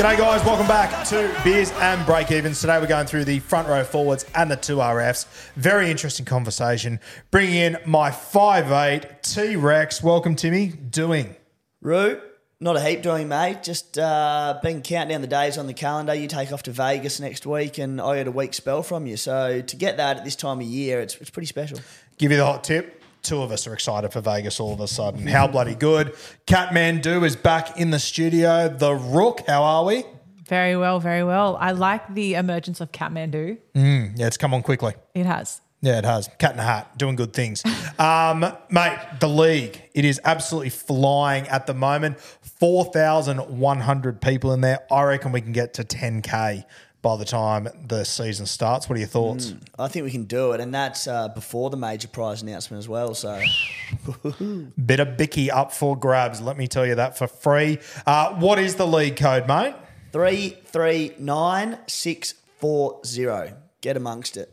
G'day, guys. Welcome back to Beers and Breakevens. Today, we're going through the front row forwards and the two RFs. Very interesting conversation. Bringing in my 5'8 T Rex. Welcome, Timmy. Doing. Roo, not a heap doing, mate. Just uh, been counting down the days on the calendar. You take off to Vegas next week, and I get a week spell from you. So to get that at this time of year, it's, it's pretty special. Give you the hot tip. Two of us are excited for Vegas all of a sudden. How bloody good. Catmandu is back in the studio. The Rook, how are we? Very well, very well. I like the emergence of Kathmandu. Yeah, it's come on quickly. It has. Yeah, it has. Cat in a hat, doing good things. Um, mate, the league, it is absolutely flying at the moment. 4,100 people in there. I reckon we can get to 10K by the time the season starts. What are your thoughts? I think we can do it, and that's uh, before the major prize announcement as well. So Bit of Bicky up for grabs. Let me tell you that for free. Uh, what is the league code, mate? three, three, nine, six, four, zero. Get amongst it.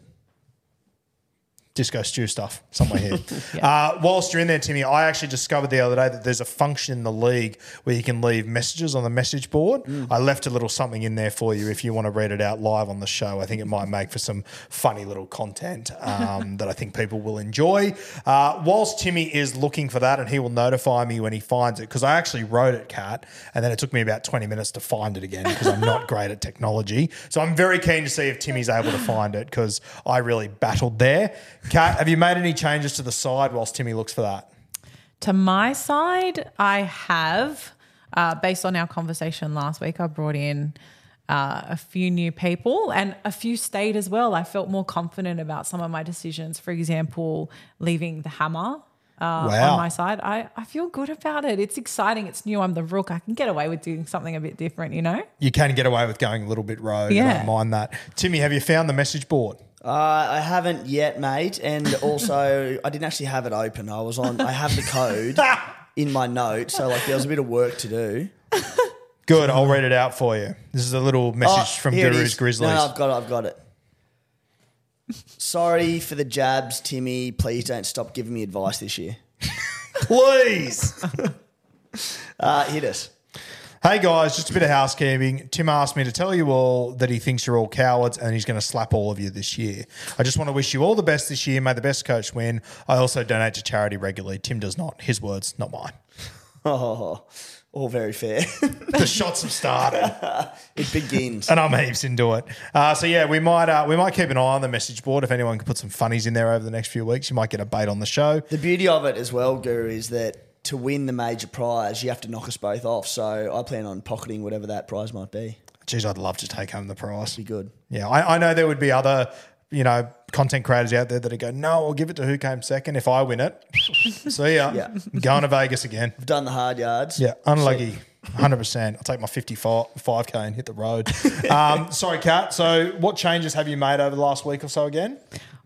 Disco stew stuff somewhere here. uh, whilst you're in there, Timmy, I actually discovered the other day that there's a function in the league where you can leave messages on the message board. I left a little something in there for you if you want to read it out live on the show. I think it might make for some funny little content um, that I think people will enjoy. Uh, whilst Timmy is looking for that, and he will notify me when he finds it, because I actually wrote it, Cat, and then it took me about 20 minutes to find it again because I'm not great at technology. So I'm very keen to see if Timmy's able to find it because I really battled there. Kat, have you made any changes to the side whilst Timmy looks for that? To my side, I have, uh, based on our conversation last week, I brought in uh, a few new people and a few stayed as well. I felt more confident about some of my decisions. For example, leaving the hammer. Uh, Wow. On my side, I, I feel good about it. It's exciting. It's new. I'm the rook. I can get away with doing something a bit different, you know? You can get away with going a little bit rogue. I Yeah. don't mind that. Timmy, have you found the message board? Uh, I haven't yet, mate, and also I didn't actually have it open. I was on. I have the code in my note, so like there was a bit of work to do. Good, I'll read it out for you. This is a little message Oh, from here it Guru's is. Grizzlies. No, no, I've got it. I've got it. Sorry for the jabs, Timmy. Please don't stop giving me advice this year. Please. Uh, hit us. Hey guys, just a bit of housekeeping. Tim asked me to tell you all that he thinks you're all cowards and he's going to slap all of you this year. I just want to wish you all the best this year. May the best coach win. I also donate to charity regularly. Tim does not. His words, not mine. Oh, all very fair. The shots have started. it begins. and I'm heaps into it. Uh, so yeah, we might uh, we might keep an eye on the message board. If anyone can put some funnies in there over the next few weeks, you might get a bait on the show. The beauty of it as well, Guru, is that to win the major prize, you have to knock us both off. So I plan on pocketing whatever that prize might be. Geez, I'd love to take home the prize. Be good. Yeah, I, I know there would be other you know content creators out there that would go, no, I'll give it to who came second if I win it. See ya. Yeah. Going to Vegas again. I've done the hard yards. Yeah, unlucky. Hundred percent. I'll take my 55 k and hit the road. Um, sorry, Kat. So, what changes have you made over the last week or so? Again,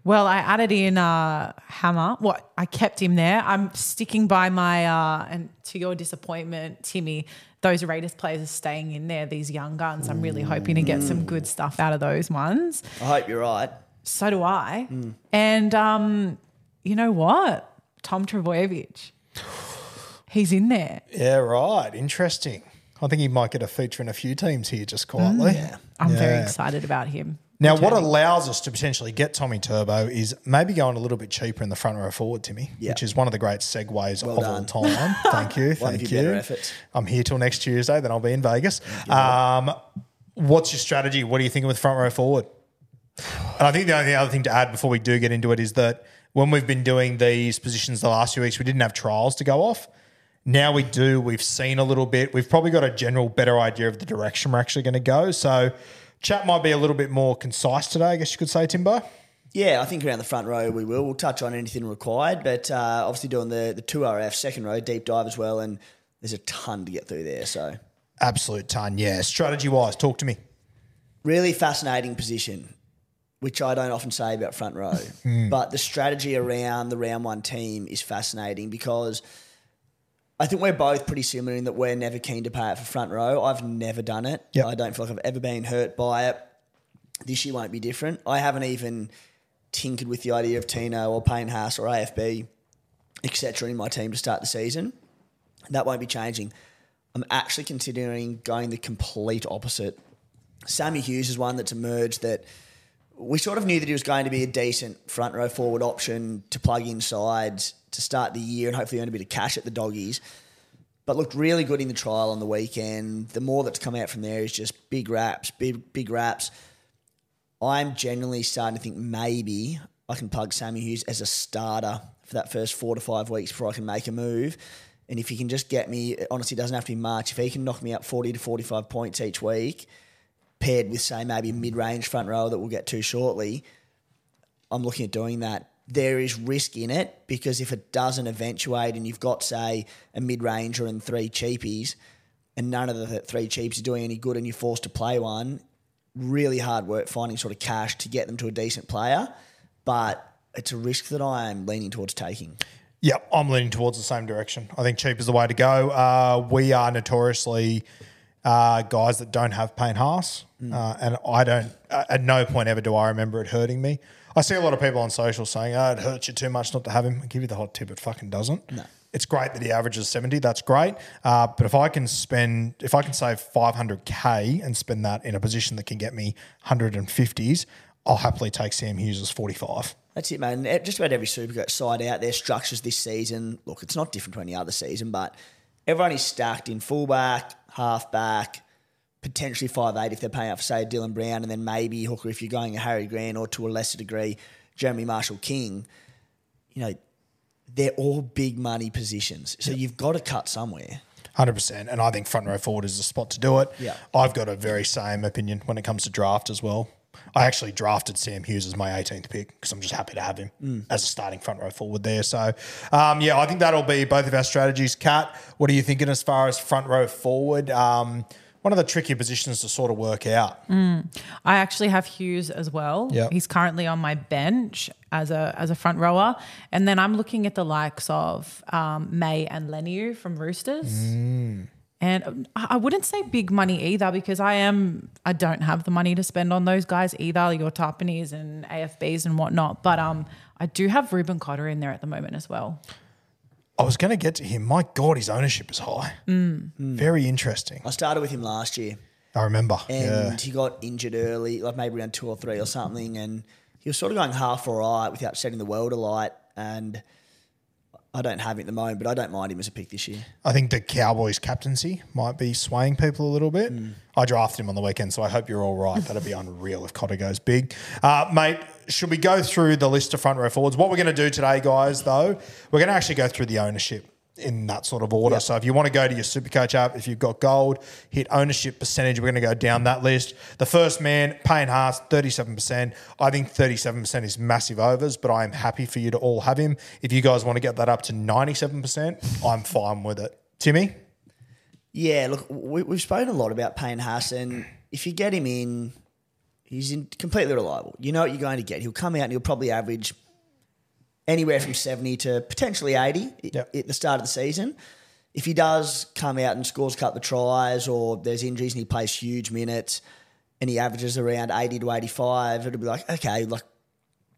Well, I added in uh, Hammer. What I kept him there. I'm sticking by my uh, and to your disappointment, Timmy. Those Raiders players are staying in there. These young guns. I'm really hoping to get some good stuff out of those ones. I hope you're right. So do I. And um, you know what? Tom Trbojevic. He's in there. yeah, right. Interesting. I think he might get a feature in a few teams here, just quietly. I'm very excited about him. Now, what allows us to potentially get Tommy Turbo is maybe going a little bit cheaper in the front row forward, Timmy, Yeah. which is one of the great segues of done. all time. Thank you. Thank you. I'm here till next Tuesday, then I'll be in Vegas. Um, what's your strategy? What are you thinking with front row forward? And I think the only other thing to add before we do get into it is that when we've been doing these positions the last few weeks, we didn't have trials to go off. Now we do. We've seen a little bit. We've probably got a general better idea of the direction we're actually going to go. So, chat might be a little bit more concise today, I guess you could say, Timbo. Yeah, I think around the front row we will. We'll touch on anything required, but uh, obviously doing the the two RF second row deep dive as well, and there's a ton to get through there. So Absolute ton. Yeah. Strategy wise, talk to me. really fascinating position, which I don't often say about front row. but the strategy around the round one team is fascinating because I think we're both pretty similar in that we're never keen to pay it for front row. I've never done it. Yep. I don't feel like I've ever been hurt by it. This year won't be different. I haven't even tinkered with the idea of Tino or Payne Haas or AFB, etc. in my team to start the season. That won't be changing. I'm actually considering going the complete opposite. Sammy Hughes is one that's emerged that we sort of knew that he was going to be a decent front row forward option to plug inside to start the year and hopefully earn a bit of cash at the doggies. But looked really good in the trial on the weekend. The more that's come out from there is just big raps, big big raps. I'm generally starting to think maybe I can plug Sammy Hughes as a starter for that first four to five weeks before I can make a move. And if he can just get me, honestly, doesn't have to be much. If he can knock me up 40 to 45 points each week, paired with, say, maybe a mid range front row that we'll get to shortly, I'm looking at doing that. There is risk in it because if it doesn't eventuate and you've got, say, a mid ranger and three cheapies, and none of the three cheaps are doing any good and you're forced to play one, really hard work finding sort of cash to get them to a decent player. But it's a risk that I am leaning towards taking. Yep, I'm leaning towards the same direction. I think cheap is the way to go. Uh, we are notoriously uh, guys that don't have Payne Haas, uh, and I don't. At no point ever do I remember it hurting me. I see a lot of people on social saying, "Oh, it hurts you too much not to have him." I give you the hot tip: it fucking doesn't. No. It's great that he averages seventy. That's great. Uh, but if I can spend, if I can save five hundred k and spend that in a position that can get me hundred and fifties, I'll happily take Sam Hughes' as forty five. That's it, man. Eh, Just about every super side out there structures this season. Look, it's not different to any other season, but everyone is stacked in fullback, halfback, potentially five eight if they're paying up for say Dylan Brown, and then maybe hooker if you're going a Harry Grant or to a lesser degree Jeremy Marshall King. You know, they're all big money positions, so you've got to cut somewhere. Hundred percent, and I think front row forward is the spot to do it. Yeah. I've got a very same opinion when it comes to draft as well. I actually drafted Sam Hughes as my 18th pick because I'm just happy to have him Mm. as a starting front row forward there. So, um, yeah, I think that'll be both of our strategies. Kat, what are you thinking as far as front row forward? Um, one of the trickier positions to sort of work out. I actually have Hughes as well. Yep. He's currently on my bench as a as a front rower, and then I'm looking at the likes of um, May and Leniu from Roosters. And um, I I wouldn't say big money either because I am I don't have the money to spend on those guys either, your Tapines and AFBs and whatnot. But um, I do have Ruben Cotter in there at the moment as well. I was going to get to him. My God, his ownership is high. Mm. Very interesting. I started with him last year. I remember. and yeah. he got injured early, like maybe around two or three or something, and he was sort of going half all right without setting the world alight. And I don't have him at the moment, but I don't mind him as a pick this year. I think the Cowboys captaincy might be swaying people a little bit. I drafted him on the weekend, so I hope you're all right. That'd be unreal if Cotter goes big. Uh, mate, should we go through the list of front row forwards? What we're going to do today, guys, though, we're going to actually go through the ownership in that sort of order. So if you want to go to your Supercoach app, if you've got gold, hit ownership percentage. We're going to go down that list. The first man, Payne Haas, 37%. I think 37% is massive overs, but I am happy for you to all have him. If you guys want to get that up to 97%, I'm fine with it. Timmy? Yeah, look, we, we've spoken a lot about Payne Haas, and if you get him in, he's in, completely reliable. You know what you're going to get. He'll come out and he'll probably average anywhere from 70 to potentially 80 Yep. at the start of the season. If he does come out and scores a couple of tries or there's injuries and he plays huge minutes and he averages around 80 to 85, it'll be like, okay, like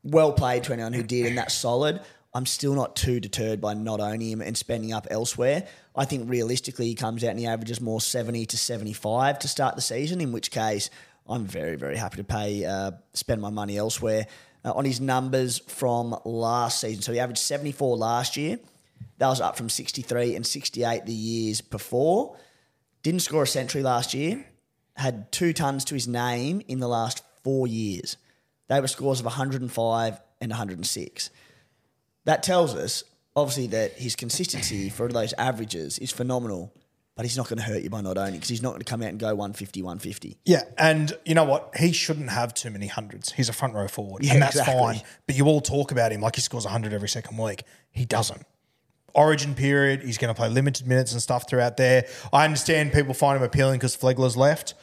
well played to anyone who did, and that's solid. I'm still not too deterred by not owning him and spending up elsewhere. I think realistically, he comes out and he averages more 70 to 75 to start the season, in which case, I'm very, very happy to pay, uh, spend my money elsewhere. Uh, on his numbers from last season, so he averaged 74 last year. That was up from 63 and 68 the years before. Didn't score a century last year. Had two tons to his name in the last four years. They were scores of 105 and 106. That tells us, obviously, that his consistency for those averages is phenomenal, but he's not going to hurt you by not owning because he's not going to come out and go 150, 150. Yeah, and you know what? He shouldn't have too many hundreds. He's a front row forward, Yeah, and that's exactly. fine. But you all talk about him like he scores 100 every second week. He doesn't. Origin period, he's going to play limited minutes and stuff throughout there. I understand people find him appealing because Flegler's left.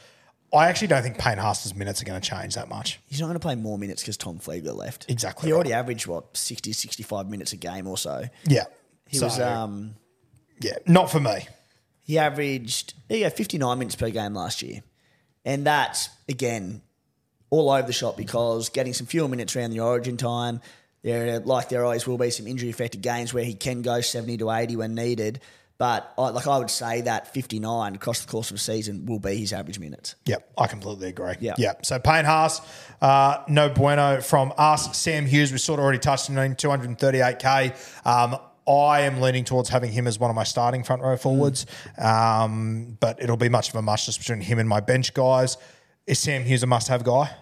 I actually don't think Payne Haas's minutes are going to change that much. He's not going to play more minutes because Tom Flegler left. Exactly He already averaged, what, 60, 65 minutes a game or so. Yeah. He So, was, um, yeah, not for me. He averaged there you go, 59 minutes per game last year. And that's, again, all over the shop because getting some fewer minutes around the origin time, there like there always will be some injury affected games where he can go 70 to 80 when needed. But I, like I would say that 59 across the course of a season will be his average minutes. Yep, I completely agree. Yeah. Yep. So Payne Haas, uh, no bueno from us. Sam Hughes, we sort of already touched on him, 238k. Um, I am leaning towards having him as one of my starting front row forwards, um, but it'll be much of a much just between him and my bench guys. Is Sam Hughes a must-have guy?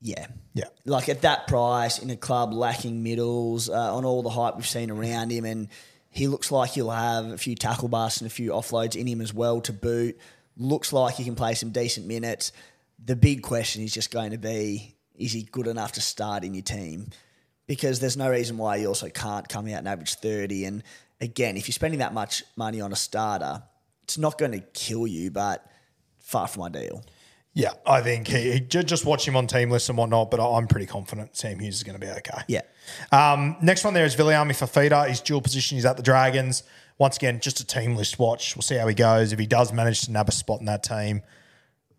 Yeah. Yeah. Like at that price in a club lacking middles, uh, on all the hype we've seen around him, and he looks like he'll have a few tackle busts and a few offloads in him as well to boot. Looks like he can play some decent minutes. The big question is just going to be is he good enough to start in your team? Because there's no reason why you also can't come out and average 30. And again, if you're spending that much money on a starter, it's not going to kill you, but far from ideal. Yeah, I think he, he just watch him on team lists and whatnot, but I'm pretty confident Sam Hughes is going to be okay. Yeah. Um, next one there is Viliami Fafita. He's dual position. He's at the Dragons. Once again, just a team list watch. We'll see how he goes. If he does manage to nab a spot in that team,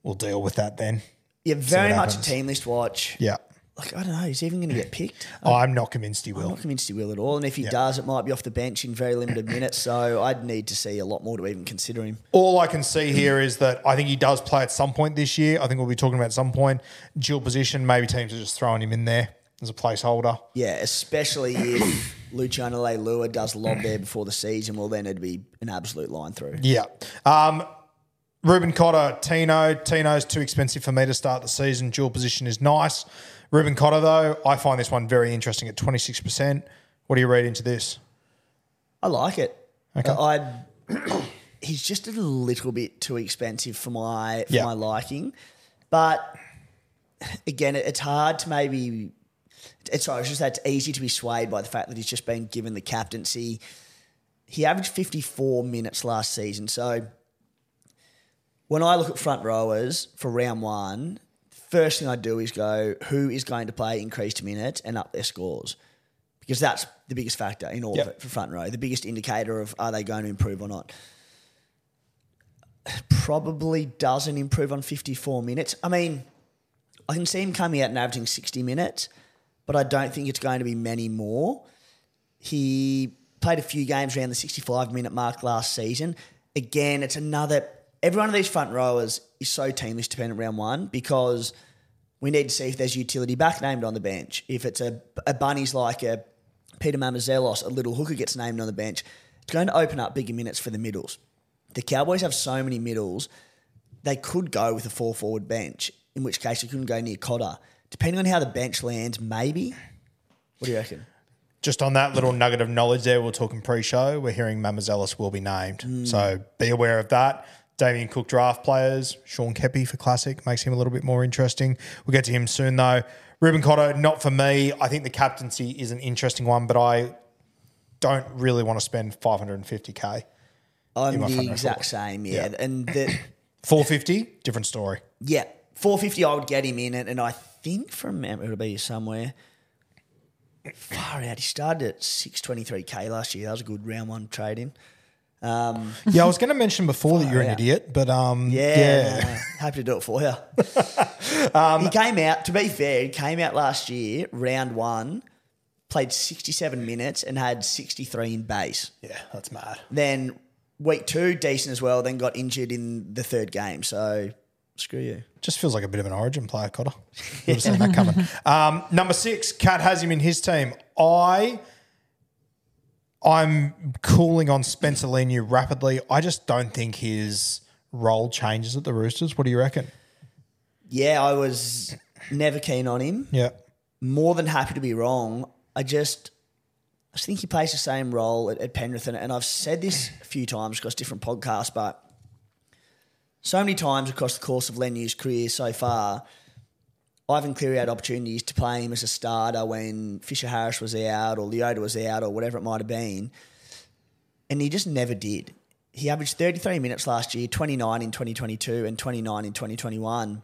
we'll deal with that then. Yeah, very much happens. a team list watch. Yeah. Like, I don't know, he's even going to get picked. I'm not convinced he I'm will. not convinced he will at all. And if he does, it might be off the bench in very limited minutes. So I'd need to see a lot more to even consider him. All I can see here is that I think he does play at some point this year. I think we'll be talking about at some point. Dual position, maybe teams are just throwing him in there as a placeholder. Yeah, especially if Luciano Leilua does lob there before the season. Well, then it'd be an absolute line through. Yeah. Um, Ruben Cotter, Tino. Tino's too expensive for me to start the season. Dual position is nice. Ruben Cotter, though, I find this one very interesting at 26%. What do you read into this? I like it. Okay. Uh, I he's just a little bit too expensive for my for Yeah. my liking, but again, it- it's hard to maybe. It's sorry, it's just that it's easy to be swayed by the fact that he's just been given the captaincy. He averaged fifty four minutes last season, so when I look at front rowers for round one, first thing I do is go, who is going to play increased minutes and up their scores? Because that's the biggest factor in all Yep. of it for front row. The biggest indicator of are they going to improve or not. Probably doesn't improve on 54 minutes. I mean, I can see him coming out and averaging 60 minutes, but I don't think it's going to be many more. He played a few games around the 65 minute mark last season. Again, it's another. Every one of these front rowers is so teamless dependent round one because we need to see if there's utility back named on the bench. If it's a, a bunnies like a Peter Mamouzelos, a little hooker gets named on the bench, it's going to open up bigger minutes for the middles. The Cowboys have so many middles, they could go with a four forward bench, in which case you couldn't go near Cotter. Depending on how the bench lands, maybe. What do you reckon? Just on that little nugget of knowledge there, we're talking pre-show. We're hearing Mamouzelos will be named, hmm. so be aware of that. Damien Cook draft players, Sean Kepi for Classic makes him a little bit more interesting. We'll get to him soon though. Ruben Cotter, not for me. I think the captaincy is an interesting one, but I don't really want to spend 550k I'm the exact same, yeah. Yeah. And the, 450, different story. yeah, 450, I would get him in it. And I think from memory, it'll be somewhere far out. He started at 623k last year. That was a good round one trade in. Um, Yeah, I was going to mention before that you're an out. idiot, but um, yeah, yeah. happy to do it for you. Um, he came out, to be fair, he came out last year, round one, played 67 minutes and had 63 in base. Yeah, that's mad. Then week two, decent as well, then got injured in the third game. So screw you. Just feels like a bit of an origin player, Cotter. Seen that coming. Um, number six, Cat has him in his team. I, I'm cooling on Spencer Leniu rapidly. I just don't think his role changes at the Roosters. What do you reckon? Yeah, I was never keen on him. Yeah. More than happy to be wrong. I just, I think he plays the same role at, at Penrith, and, and I've said this a few times across different podcasts, but so many times across the course of Leniu's career so far, Ivan Cleary had opportunities to play him as a starter when Fisher Harris was out or Leota was out or whatever it might have been, and he just never did. He averaged 33 minutes last year, 29 in 2022 and 29 in 2021.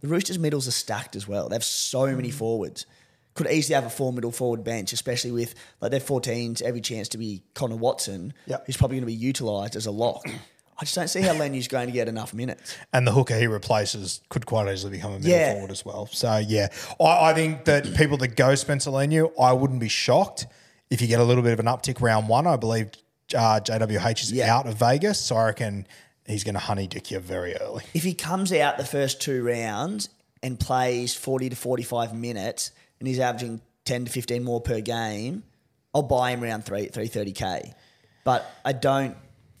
The Roosters' middles are stacked as well. They have so mm. many forwards. Could easily have a four middle forward bench, especially with like their 14s, every chance to be Connor Watson, Yep. who's probably going to be utilised as a lock. I just don't see how Leniu's going to get enough minutes. And the hooker he replaces could quite easily become a middle Yeah. forward as well. So, yeah, I, I think that people that go Spencer Leniu, I wouldn't be shocked if you get a little bit of an uptick round one. I believe uh, JWH is Yeah. out of Vegas. So I reckon he's going to honey dick you very early. If he comes out the first two rounds and plays 40 to 45 minutes and he's averaging 10 to 15 more per game, I'll buy him round three, 330k. But I don't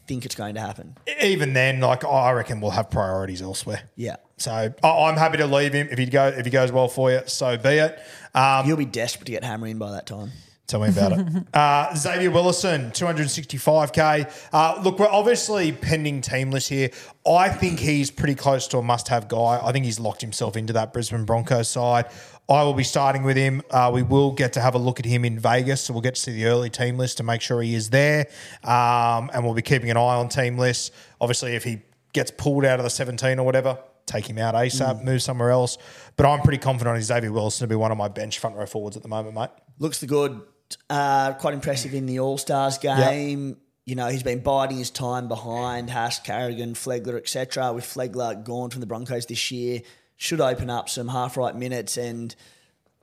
think it's going to happen. Even then, like I reckon we'll have priorities elsewhere. Yeah. So I- I'm happy to leave him if he go if he goes well for you. So be it. Um, You'll be desperate to get Hammer in by that time. Tell me about it. Uh, Xavier Willison, 265k. Uh, look, we're obviously pending team list here. I think he's pretty close to a must-have guy. I think he's locked himself into that Brisbane Broncos side. I will be starting with him. Uh, we will get to have a look at him in Vegas, so we'll get to see the early team list to make sure he is there. Um, and we'll be keeping an eye on team lists. Obviously, if he gets pulled out of the 17 or whatever, take him out ASAP, move somewhere else. But I'm pretty confident on Xavier Willison to be one of my bench front row forwards at the moment, mate. looks the good. Uh, quite impressive in the All Stars game. You know, he's been biding his time behind Haas, Carrigan, Flegler, etc. With Flegler gone from the Broncos this year, should open up some half right minutes. And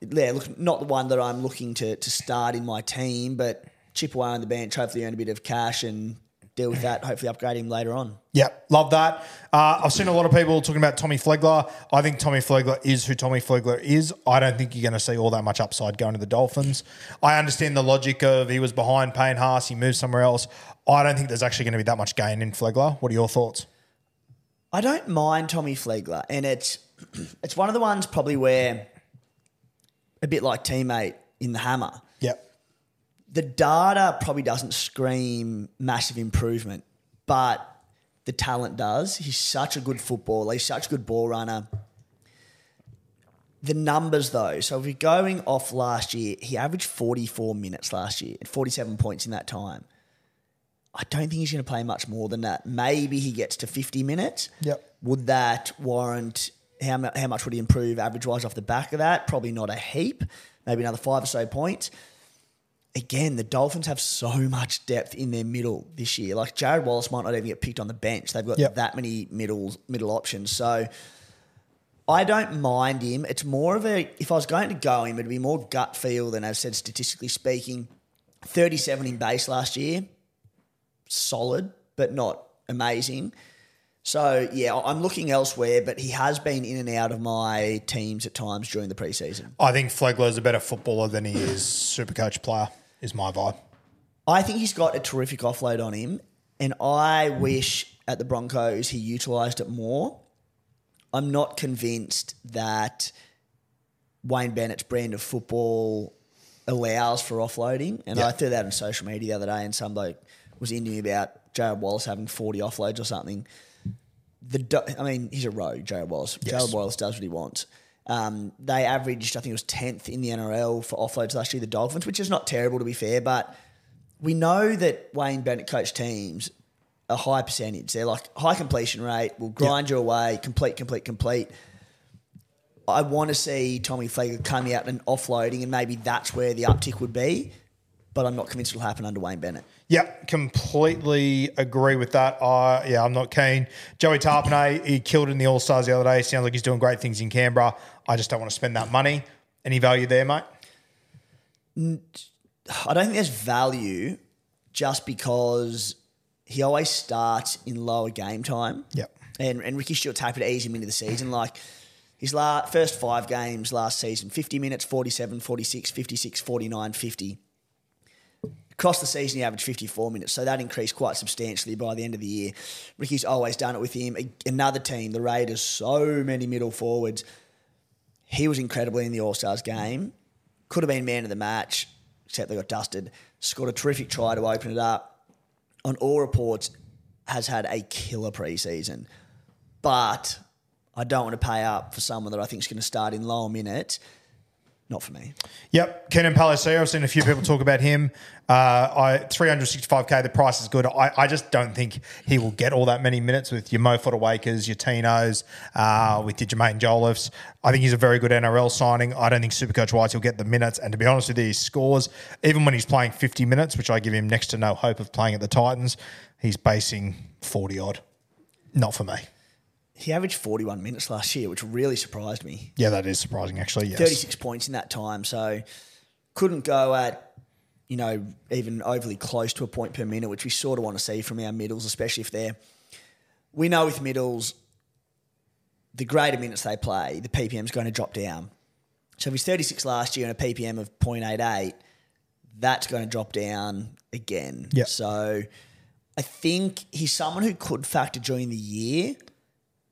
yeah, look, not the one that I'm looking to to start in my team, but chip away on the bench, hopefully earn a bit of cash and deal with that. Hopefully upgrade him later on. Yeah, love that. Uh, I've seen a lot of people talking about Tommy Flegler. I think Tommy Flegler is who Tommy Flegler is. I don't think you're going to see all that much upside going to the Dolphins. I understand the logic of he was behind Payne Haas, he moved somewhere else. I don't think there's actually going to be that much gain in Flegler. What are your thoughts? I don't mind Tommy Flegler, and it's it's one of the ones probably where a bit like teammate in the Hammer. Yep. the data probably doesn't scream massive improvement, but the talent does. He's such a good footballer. He's such a good ball runner. The numbers, though, so if we're going off last year, he averaged 44 minutes last year and 47 points in that time. I don't think he's going to play much more than that. Maybe he gets to 50 minutes. Yep. Would that warrant how, how much would he improve average wise off the back of that? Probably not a heap. Maybe another five or so points again, the Dolphins have so much depth in their middle this year. Like Jarrod Wallace might not even get picked on the bench. They've got Yep. that many middle middle options. So I don't mind him. It's more of a if I was going to go him, it'd be more gut feel than I've said statistically speaking. 37 in base last year. Solid, but not amazing. So yeah, I'm looking elsewhere, but he has been in and out of my teams at times during the preseason. I think Flegler's a better footballer than he is super coach player, is my vibe. I think he's got a terrific offload on him, and I wish at the Broncos he utilised it more. I'm not convinced that Wayne Bennett's brand of football allows for offloading, and Yeah. I threw that on social media the other day, and some bloke was into me about Jarrod Wallace having 40 offloads or something. The I mean, he's a rogue, Jarrod Wallace. Jarrod Wallace does what he wants. Um, they averaged, I think it was 10th in the NRL for offloads last year, the Dolphins, which is not terrible to be fair, but we know that Wayne Bennett coached teams a high percentage. They're like high completion rate, will grind you away, complete, complete, complete. I want to see Tommy Flegler coming out and offloading, and maybe that's where the uptick would be. But I'm not convinced it'll happen under Wayne Bennett. Yeah, completely agree with that. Uh, yeah, I'm not keen. Joey Tapine, he killed in the All Stars the other day. Sounds like he's doing great things in Canberra. I just don't want to spend that money. Any value there, mate? I don't think there's value just because he always starts in lower game time. Yep. And, and Ricky Stuart's happy to ease him into the season. Like his la- first five games last season 50 minutes, 47, 46, 56, 49, 50. Across the season, he averaged 54 minutes, so that increased quite substantially by the end of the year. Ricky's always done it with him. Another team, the Raiders, so many middle forwards. He was incredible in the All Stars game. Could have been man of the match, except they got dusted. Scored a terrific try to open it up. On all reports, has had a killer preseason. But I don't want to pay up for someone that I think is going to start in lower minutes. Not for me. Yep, Keenan Palasia. I've seen a few people talk about him. Uh, I 365k. The price is good. I, I just don't think he will get all that many minutes with your Mo Wakers, your Tinos, uh, with your Jaimin Jolliffe. I think he's a very good NRL signing. I don't think Supercoach White will get the minutes. And to be honest with you, he scores, even when he's playing 50 minutes, which I give him next to no hope of playing at the Titans, he's basing 40 odd. Not for me. He averaged 41 minutes last year, which really surprised me. Yeah, that is surprising, actually. Yes. 36 points in that time. So couldn't go at, you know, even overly close to a point per minute, which we sort of want to see from our middles, especially if they're. We know with middles, the greater minutes they play, the PPM is going to drop down. So if he's 36 last year and a PPM of 0.88, that's going to drop down again. Yep. So I think he's someone who could factor during the year,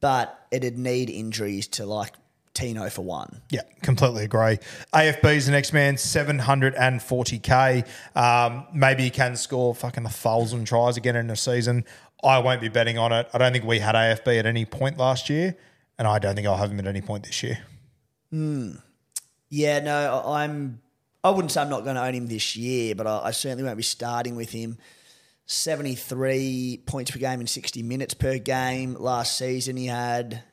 but it'd need injuries to like Tino for one. Yeah, completely agree. AFB is the next man, 740k. Um, maybe he can score fucking a thousand tries again in a season. I won't be betting on it. I don't think we had AFB at any point last year, and I don't think I'll have him at any point this year. Hmm. Yeah, no, I- I'm. I wouldn't say I'm not going to own him this year, but I, I certainly won't be starting with him. 73 points per game in 60 minutes per game. Last season, he had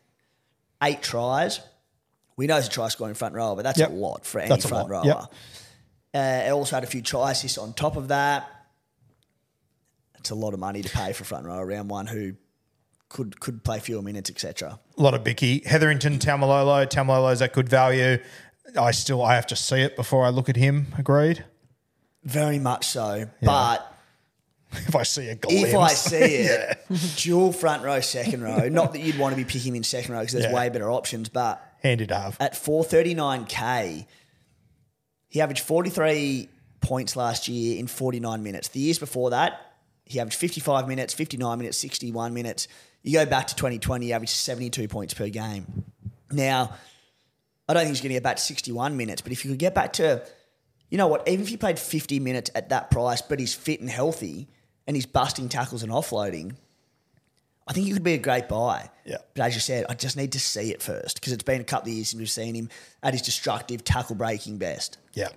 eight tries. We know he's a try scoring front rower, but that's Yep. a lot for any That's front rower. yep. Uh, he also had a few try assists on top of that. It's a lot of money to pay for front rower around one who could could play fewer minutes, etc. A lot of Bicky. Hetherington, Taumalolo. Taumalolo's at good value. I still I have to see it before I look at him. Agreed. Very much so, but. If I see a glimpse. If I see it, dual front row, second row. Not that you'd want to be picking him in second row because there's Yeah. way better options, but handy to have. at 439k, he averaged 43 points last year in 49 minutes. The years before that, he averaged 55 minutes, 59 minutes, 61 minutes. You go back to 2020, he averaged 72 points per game. Now, I don't think he's going to get back to 61 minutes, but if you could get back to, you know what, even if he played 50 minutes at that price, but he's fit and healthy and he's busting tackles and offloading, I think he could be a great buy. Yeah. But as you said, I just need to see it first because it's been a couple of years since we've seen him at his destructive tackle breaking best. Yeah.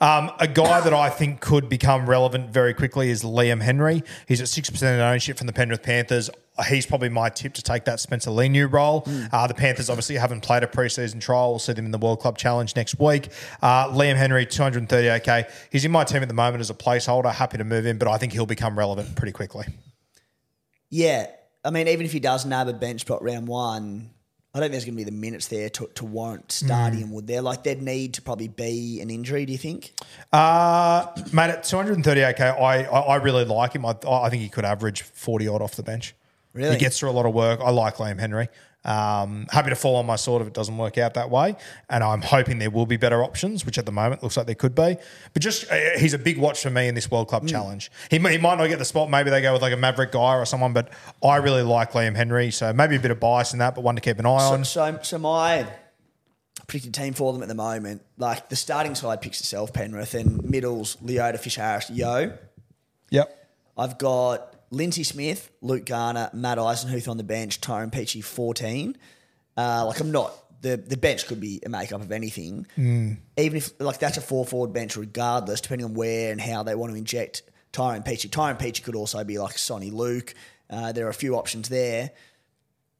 Um, a guy that I think could become relevant very quickly is Liam Henry. He's at 6% ownership from the Penrith Panthers. He's probably my tip to take that Spencer Leniu role. Uh, the Panthers obviously haven't played a preseason trial. We'll see them in the World Club Challenge next week. Uh, Liam Henry, 238k. He's in my team at the moment as a placeholder. Happy to move him, but I think he'll become relevant pretty quickly. Yeah. I mean, even if he does nab a bench spot round one, I don't think there's going to be the minutes there to, to warrant starting him, would there? Like, there'd need to probably be an injury, do you think? Uh, mate, at 238k, I, I, I really like him. I, I think he could average 40 odd off the bench. Really? He gets through a lot of work. I like Liam Henry. Um, happy to fall on my sword if it doesn't work out that way. And I'm hoping there will be better options, which at the moment looks like there could be. But just, uh, he's a big watch for me in this World Mm. Club challenge. He, he might not get the spot. Maybe they go with like a Mavrick Geyer or someone, but I really like Liam Henry. So maybe a bit of bias in that, but one to keep an eye So, on. so, so my predicted team for them at the moment, like the starting side picks itself, Penrith, and middles, Leota, Fish Harris, Yo. Yep. I've got Lindsay Smith, Luke Garner, Matt Eisenhuth on the bench, Tyrone Peachey 14. Uh, like I'm not the the bench could be a makeup of anything. Even if like that's a four forward bench, regardless, depending on where and how they want to inject Tyrone Peachey. Tyrone Peachey could also be like Soni Luke, Uh, there are a few options there.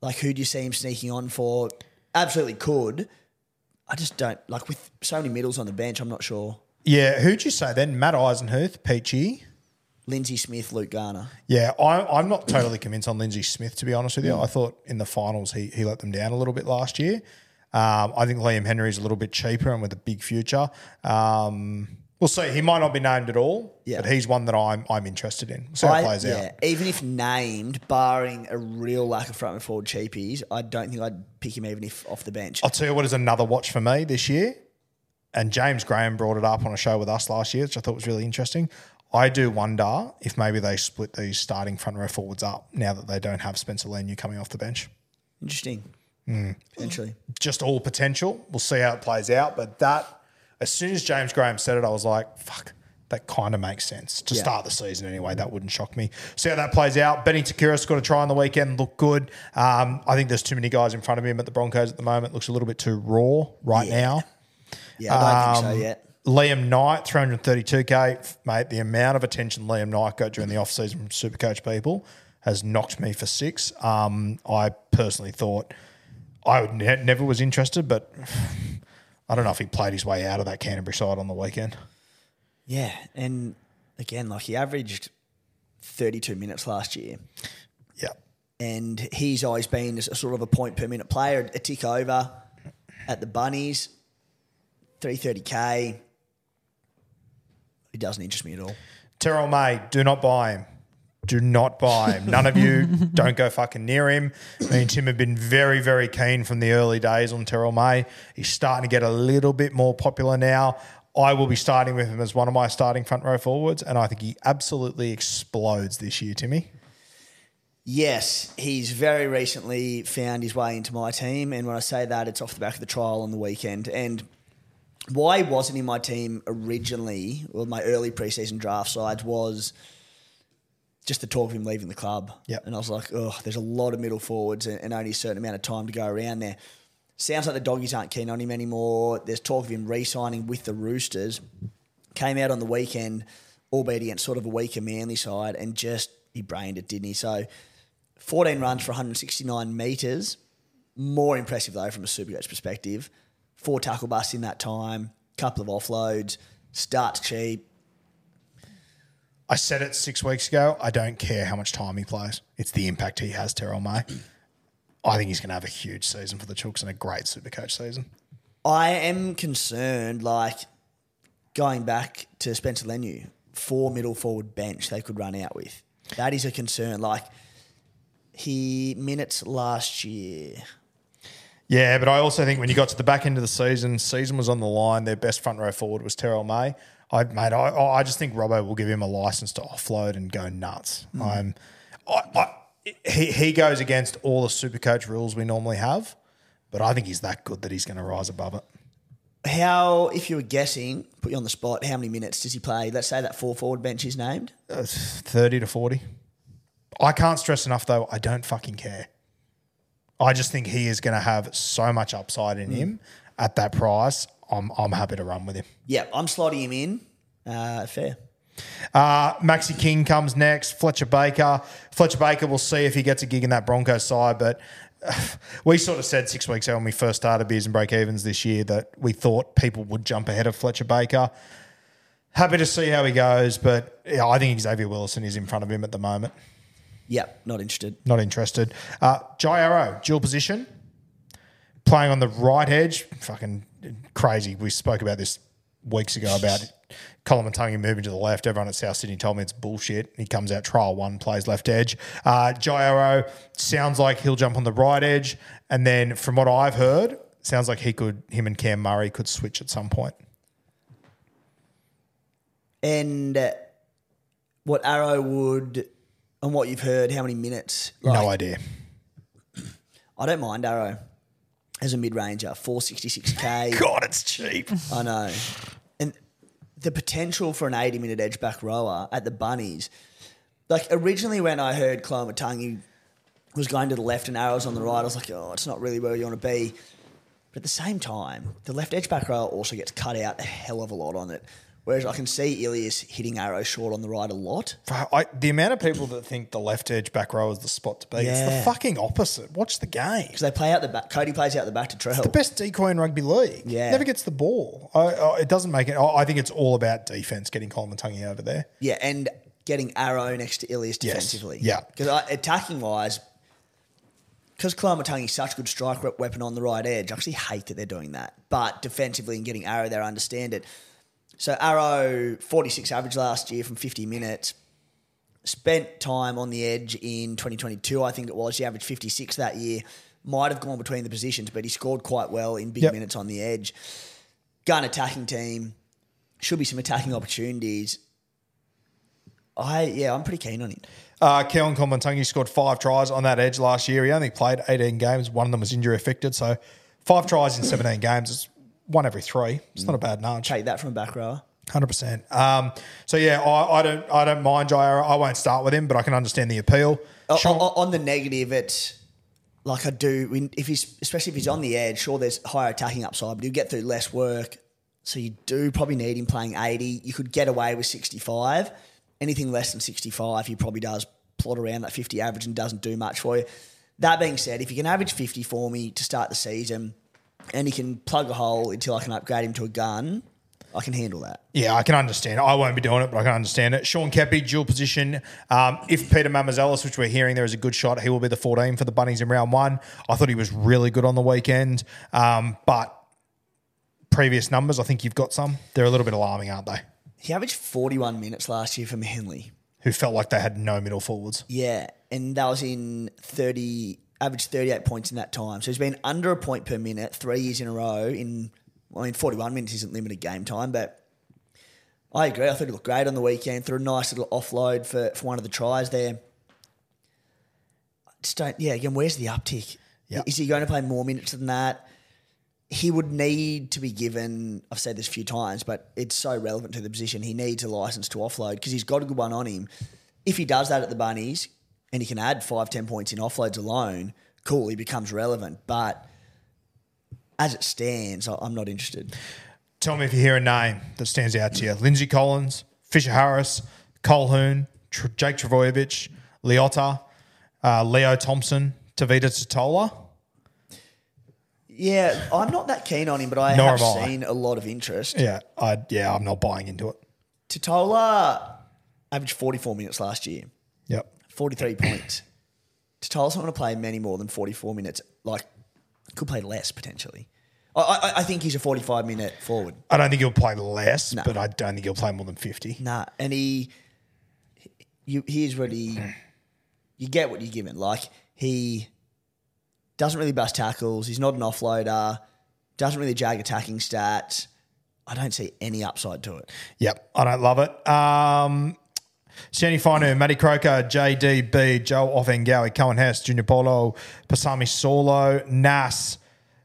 Like, who do you see him sneaking on for? Absolutely could. I just don't like with so many middles on the bench. I'm not sure. Yeah, who'd you say then? Matt Eisenhuth, Peachey. Lindsay Smith, Luke Garner. Yeah, I, I'm not totally convinced on Lindsay Smith, to be honest with you. I thought in the finals he, he let them down a little bit last year. Um, I think Liam Henry's a little bit cheaper and with a big future. Um, we'll see. He might not be named at all, Yeah. but he's one that I'm I'm interested in. We'll see how I- it plays yeah, out. even if named, barring a real lack of front and forward cheapies, I don't think I'd pick him even if off the bench. I'll tell you what is another watch for me this year, and James Graham brought it up on a show with us last year, which I thought was really interesting. I do wonder if maybe they split these starting front row forwards up now that they don't have Spencer Leniu coming off the bench. Interesting. Hmm. Potentially. Just all potential. We'll see how it plays out. But that, as soon as James Graham said it, I was like, fuck, that kind of makes sense to Yeah. start the season anyway. That wouldn't shock me. See how that plays out. Benny Te Kura scored a try on the weekend, looked good. Um, I think there's too many guys in front of him at the Broncos at the moment. Looks a little bit too raw right Yeah. now. Yeah, I don't think Um, so yet. Liam Knight, 332k. Mate, the amount of attention Liam Knight got during the offseason from Supercoach people has knocked me for six. Um, I personally thought I would ne- never was interested, but I don't know if he played his way out of that Canterbury side on the weekend. Yeah, and again, like he averaged 32 minutes last year, Yeah. and he's always been a sort of a point per minute player, a tick over at the Bunnies, 330k. He doesn't interest me at all. Terrell May, do not buy him. Do not buy him. None of you don't go fucking near him. Me and Tim have been very, very keen from the early days on Terrell May. He's starting to get a little bit more popular now. I will be starting with him as one of my starting front row forwards, and I think he absolutely explodes this year, Timmy. Yes, he's very recently found his way into my team, and when I say that, it's off the back of the trial on the weekend. And why he wasn't in my team originally, well, my early preseason draft sides was just the talk of him leaving the club. Yep. And I was like, oh, there's a lot of middle forwards and, and only a certain amount of time to go around there. Sounds like the doggies aren't keen on him anymore. There's talk of him re-signing with the Roosters. Came out on the weekend, albeit against sort of a weaker Manly side, and just he brained it, didn't he? So 14 runs for 169 metres. More impressive though from a Supercoach perspective. Four tackle busts in that time, couple of offloads, starts cheap. I said it six weeks ago. I don't care how much time he plays. It's the impact he has, Terrell May. I think he's going to have a huge season for the Chooks and a great Supercoach season. I am concerned, like going back to Spencer Leniu, four middle forward bench they could run out with. That is a concern. Like he minutes last year. Yeah, but I also think when you got to the back end of the season, season was on the line. Their best front row forward was Terrell May. I mate, I, I just think Robbo will give him a license to offload and go nuts. I'm, I, I, he he goes against all the super coach rules we normally have, but I think he's that good that he's going to rise above it. How, if you were guessing, put you on the spot, how many minutes does he play? Let's say that four forward bench is named. Uh, Thirty to forty. I can't stress enough though. I don't fucking care. I just think he is going to have so much upside in him at that price. I'm I'm happy to run with him. Yeah, I'm slotting him in. Uh, fair. Uh, Maxi King comes next. Fletcher Baker. Fletcher Baker, we'll see if he gets a gig in that Broncos side. But uh, we sort of said six weeks ago when we first started Beers and Breakevens this year that we thought people would jump ahead of Fletcher Baker. Happy to see how he goes, but yeah, I think Xavier Willison is in front of him at the moment. Yep, not interested. Not interested. Uh, Jai Arrow, dual position, playing on the right edge. Fucking crazy. We spoke about this weeks ago about Koloamatangi moving to the left. Everyone at South Sydney told me it's bullshit. He comes out trial one, plays left edge. Uh, Jai Arrow sounds like he'll jump on the right edge, and then from what I've heard, sounds like he could him and Cam Murray could switch at some point. And uh, what Arrow would, and what you've heard, how many minutes? no idea. I don't mind Arrow as a mid ranger, 466k. God, it's cheap. I know. And the potential for an 80 minute edge back rower at the Bunnies. Like originally when I heard Koloamatangi was going to the left and arrows on the right, I was like, oh, it's not really where you want to be. But at the same time, the left edge back rower also gets cut out a hell of a lot on it. Whereas I can see Ilias hitting arrow short on the right a lot. I, the amount of people that think the left edge back row is the spot to be, it's the fucking opposite. Watch the game. Because they play out the back. Cody plays out the back to Trell. The best decoy in rugby league. Yeah. Never gets the ball. I, I, it doesn't make it. I think it's all about defense, getting Koloamatangi over there. Yeah, and getting arrow next to Ilias Yes. defensively. Yeah. Because attacking wise, because Koloamatangi's such a good strike weapon on the right edge, I actually hate that they're doing that. But defensively and getting arrow there, I understand it. So Arrow, 46 average last year from 50 minutes. Spent time on the edge in 2022, I think it was. He averaged 56 that year. Might have gone between the positions, but he scored quite well in big Yep. minutes on the edge. Gun attacking team. Should be some attacking opportunities. I yeah, I'm pretty keen on him. Uh, Keaon Koloamatangi scored five tries on that edge last year. He only played 18 games. One of them was injury affected. So five tries in 17 games. It's one every three. It's not a bad nudge. Take that from a back rower. Hundred percent. Um, so yeah, I, I don't, I don't mind Jairo. I won't start with him, but I can understand the appeal. Sean- on the negative, it's like I do. If he's especially if he's on the edge, sure, there's higher attacking upside, but he'll get through less work. So you do probably need him playing 80. You could get away with 65. Anything less than 65, he probably does plot around that 50 average and doesn't do much for you. That being said, if you can average 50 for me to start the season, and he can plug a hole until I can upgrade him to a gun, I can handle that. Yeah, I can understand. I won't be doing it, but I can understand it. Sean Keppie, dual position. Um, if Peter Mamouzelos, which we're hearing there is a good shot, he will be the 14 for the Bunnies in round one. I thought he was really good on the weekend. Um, but previous numbers, I think you've got some. They're a little bit alarming, aren't they? He averaged 41 minutes last year for Manly. Who felt like they had no middle forwards. Yeah, and that was in 30, averaged 38 points in that time. So he's been under a point per minute three years in a row. In I mean, 41 minutes isn't limited game time, but I agree. I thought he looked great on the weekend. Threw a nice little offload for, for one of the tries there. I Just don't, yeah, again, where's the uptick? Yeah. Is he going to play more minutes than that? He would need to be given, I've said this a few times, but it's so relevant to the position. He needs a license to offload because he's got a good one on him. If he does that at the Bunnies and he can add five, 10 points in offloads alone, cool, he becomes relevant. But as it stands, I'm not interested. Tell me if you hear a name that stands out to you. Lindsay Collins, Fisher Harris, Colhoun, Tr- Jake Trbojevic, Leota, uh, Leo Thompson, Tevita Tatola. Yeah, I'm not that keen on him, but I Nor have am I. seen a lot of interest. Yeah, I, yeah, I'm not buying into it. Totola averaged 44 minutes last year, Yep. 43 points. Tatola's not going to play many more than 44 minutes. Like, could play less potentially. I, I, I think he's a 45 minute forward. I don't think he'll play less, No. but I don't think he'll play more than 50. Nah, and he, you, here's what he, you get what you're given. Like he doesn't really bust tackles. He's not an offloader. Doesn't really jag attacking stats. I don't see any upside to it. Yep, I don't love it. Um, Shani Finu, Matty Croker, JDB, Joe Ofahengaue, Coen Hess, Junior Paulo, Pasami Saulo, Nas,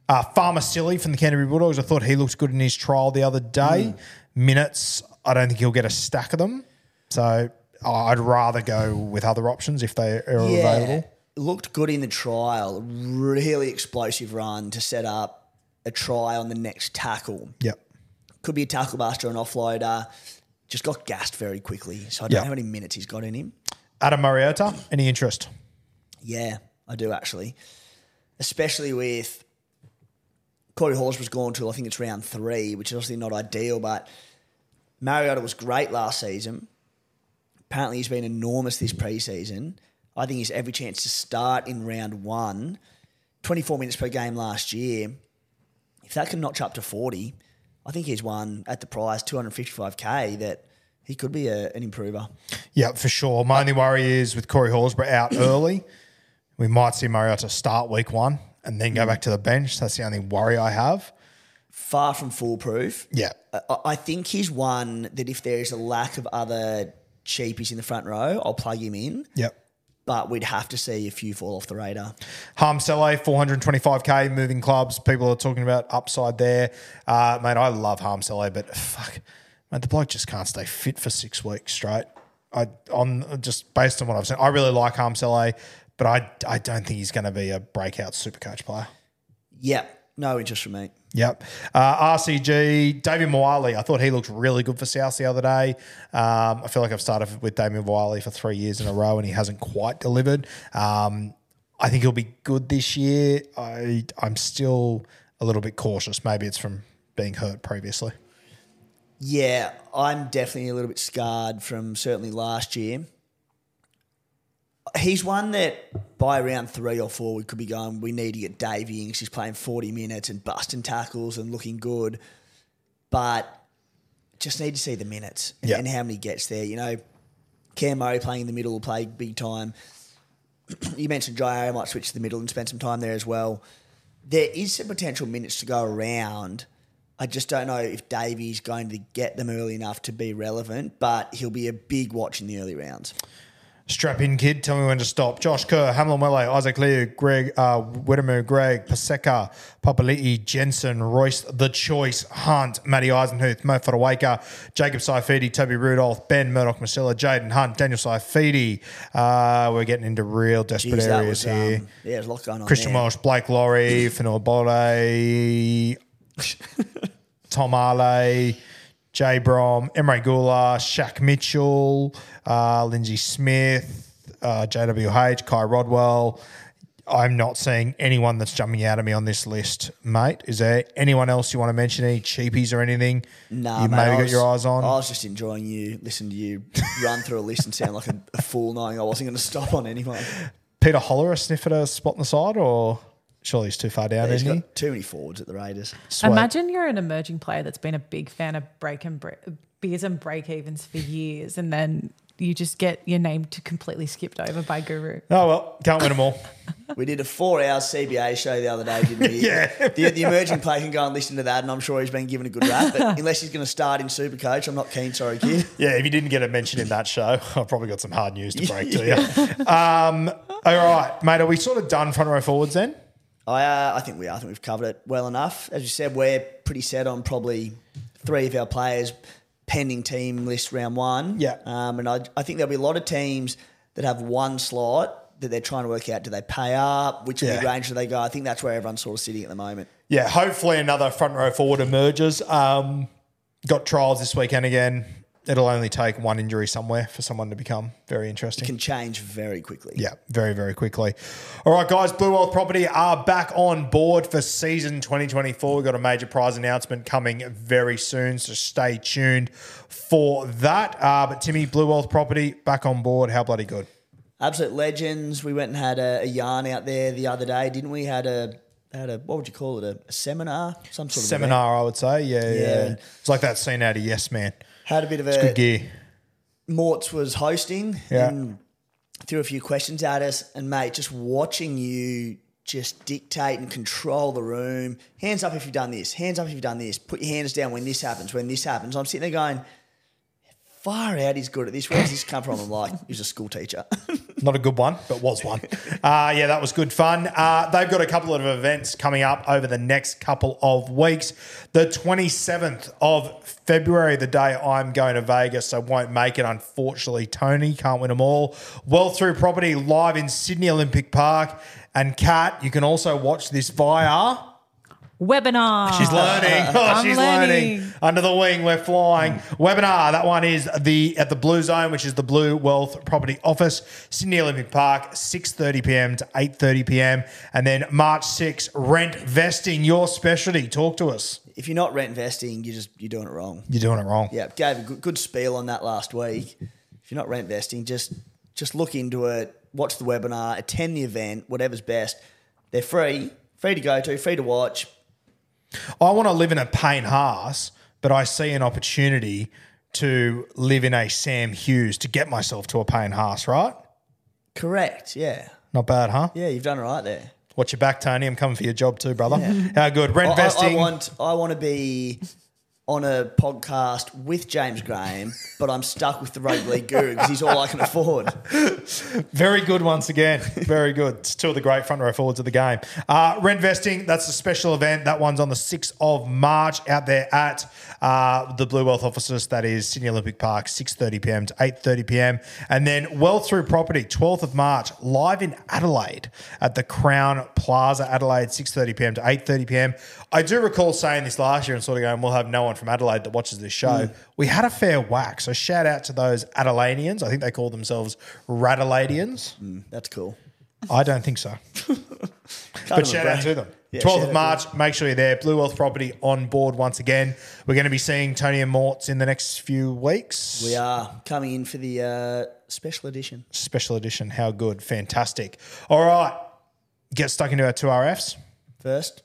uh, Farmer Silly from the Canterbury Bulldogs. I thought he looked good in his trial the other day. Minutes, I don't think he'll get a stack of them. So I'd rather go with other options if they are available. Looked good in the trial. Really explosive run to set up a try on the next tackle. Yep. Could be a tackle buster, an offloader. Just got gassed very quickly. So I don't Yeah. know how many minutes he's got in him. Ata Mariota, any interest? Yeah, I do actually. Especially with Corey Horsburgh's gone to, I think it's round three, which is obviously not ideal, but Mariota was great last season. Apparently, he's been enormous this preseason. I think he's every chance to start in round one. 24 minutes per game last year. If that can notch up to 40, I think he's one at the price 255k that he could be a, an improver. Yeah, for sure. My only worry is with Corey Horsburgh out early, we might see Mariota start week one and then go mm. back to the bench. That's the only worry I have. Far from foolproof. Yeah. I- I think he's one that if there is a lack of other cheapies in the front row, I'll plug him in. Yep. But we'd have to see a few fall off the radar. Hame Sele, 425k, moving clubs. People are talking about upside there. Uh, mate, I love Hame Sele, but fuck, mate, the bloke just can't stay fit for six weeks straight. I on just based on what I've seen, I really like Hame Sele, but I I don't think he's going to be a breakout super coach player. Yeah, no interest from me. Yep. Uh, RCG, David Moale. I thought he looked really good for South the other day. Um, I feel like I've started with Damien Moale for three years in a row and he hasn't quite delivered. Um, I think he'll be good this year. I, I'm still a little bit cautious. Maybe it's from being hurt previously. Yeah, I'm definitely a little bit scarred from certainly last year. He's one that by round three or four we could be going. We need to get Davey in 'cause he's playing 40 minutes and busting tackles and looking good, but just need to see the minutes and, Yeah. and how many gets there. You know, Cam Murray playing in the middle will play big time. you mentioned Jairo might switch to the middle and spend some time there as well. There is some potential minutes to go around. I just don't know if Davey's going to get them early enough to be relevant, but he'll be a big watch in the early rounds. Strap in, kid. Tell me when to stop. Josh Kerr, Hamlin Welle, Isaac Liu, Greg, uh, Whittemore, Greg, Paseka, Papali'i, Jensen, Royce, The Choice, Hunt, Matty Eisenhuth, Mo Fotuaika, Jacob Saifiti, Toby Rudolph, Ben Murdoch, Masila, Jaden Hunt, Daniel Saifiti. Uh, we're getting into real desperate Jeez, areas was, here. um, yeah, there's a lot going on Christian there. Welch, Blake Lawrie, Fonua Pole, Tom Ale, Jay Brom, Emre Guler, Shaq Mitchell, uh, Lindsay Smith, uh, JWH, Kai Rodwell. I'm not seeing anyone that's jumping out at me on this list, mate. Is there anyone else you want to mention? Any cheapies or anything Nah, you mate, maybe got was- your eyes on? I was just enjoying you, listening to you run through a list and sound like a, a fool, knowing I wasn't going to stop on anyone. Peter Holler a sniff at a spot on the side, or surely he's too far down, He's isn't he? got too many forwards at the Raiders. Sweet. Imagine you're an emerging player that's been a big fan of break and break, beers and break evens for years, and then you just get your name to completely skipped over by Guru. Oh well, can't win them all. We did a four-hour CBA show the other day, didn't we? Yeah. The, the emerging player can go and listen to that, and I'm sure he's been given a good rap. But unless he's going to start in Supercoach, I'm not keen. Sorry, kid. Yeah, if you didn't get a mention in that show, I've probably got some hard news to break to you. Um, all right, mate, are we sort of done front row forwards then? I, uh, I think we are. I think we've covered it well enough. As you said, we're pretty set on probably three of our players pending team list round one. Yeah. Um, and I, I think there'll be a lot of teams that have one slot that they're trying to work out. Do they pay up? Which Yeah. range do they go? I think that's where everyone's sort of sitting at the moment. Yeah, hopefully another front row forward emerges. Um, got trials this weekend again. It'll only take one injury somewhere for someone to become very interesting. Can change very quickly. Yeah, very, very quickly. All right, guys, Blue Wealth Property are back on board for season 2024. We've got a major prize announcement coming very soon, so stay tuned for that. Uh, but Timmy, Blue Wealth Property back on board. How bloody good. Absolute legends. We went and had a, a yarn out there the other day, didn't we? Had a had a what would you call it? A, a seminar, some sort of event. Seminar, I would say. Yeah, yeah. Yeah. It's like that scene out of Yes Man. Had a bit of a Good gear. Morts was hosting Yeah. and threw a few questions at us. And mate, just watching you just dictate and control the room. Hands up if you've done this. Hands up if you've done this. Put your hands down when this happens. When this happens, I'm sitting there going, far out. He's good at this. Where does this come from? I'm like, he's a school teacher. Not a good one, but was one. Uh, yeah, that was good fun. Uh, they've got a couple of events coming up over the next couple of weeks. The 27th of February, the day I'm going to Vegas, I won't make it, unfortunately. Tony can't win them all. Wealth Through Property live in Sydney Olympic Park. And Kat, you can also watch this via. Webinar. She's learning. Oh, I'm she's learning. learning. Under the wing, we're flying. Webinar. That one is the at the Blue Zone, which is the Blue Wealth Property Office, Sydney Olympic Park, six thirty p.m. to eight thirty p.m. And then March 6, rent vesting, your specialty. Talk to us. if you're not rent investing, you just you're doing it wrong. You're doing it wrong. Yeah, gave a good, good spiel on that last week. If you're not rent vesting, just just look into it, watch the webinar, attend the event, whatever's best. They're free, free to go to, free to watch. I want to live in a Payne Haas, but I see an opportunity to live in a Sam Hughes to get myself to a Payne Haas. Right? Correct. Yeah, Not bad, huh? yeah, you've done right there. Watch your back, Tony. I'm coming for your job too, brother. How good? Rent I, I- vesting. I want I want to be on a podcast with James Graham, but I'm stuck with the rugby league guru because he's all I can afford. Very good once again. Very good. It's two of the great front row forwards of the game. Uh, rent vesting, that's a special event. That one's on the 6th of March out there at uh, the Blue Wealth offices. That is Sydney Olympic Park, 6.30pm to 8.30pm. And then Wealth Through Property, 12th of March, live in Adelaide at the Crowne Plaza, Adelaide, 6.30pm to 8.30pm. I do recall saying this last year and sort of going, we'll have no one from Adelaide that watches this show. We had a fair whack. So shout out to those Adelaideans. I think they call themselves Radaladians. That's cool. I don't think so. But shout out to them. Yeah, 12th shout of out March, make sure you're there. Blue Wealth Property on board once again. We're going to be seeing Tony and Morts in the next few weeks. We are coming in for the uh, special edition. Special edition. How good. Fantastic. All right. Get stuck into our two RFs. First,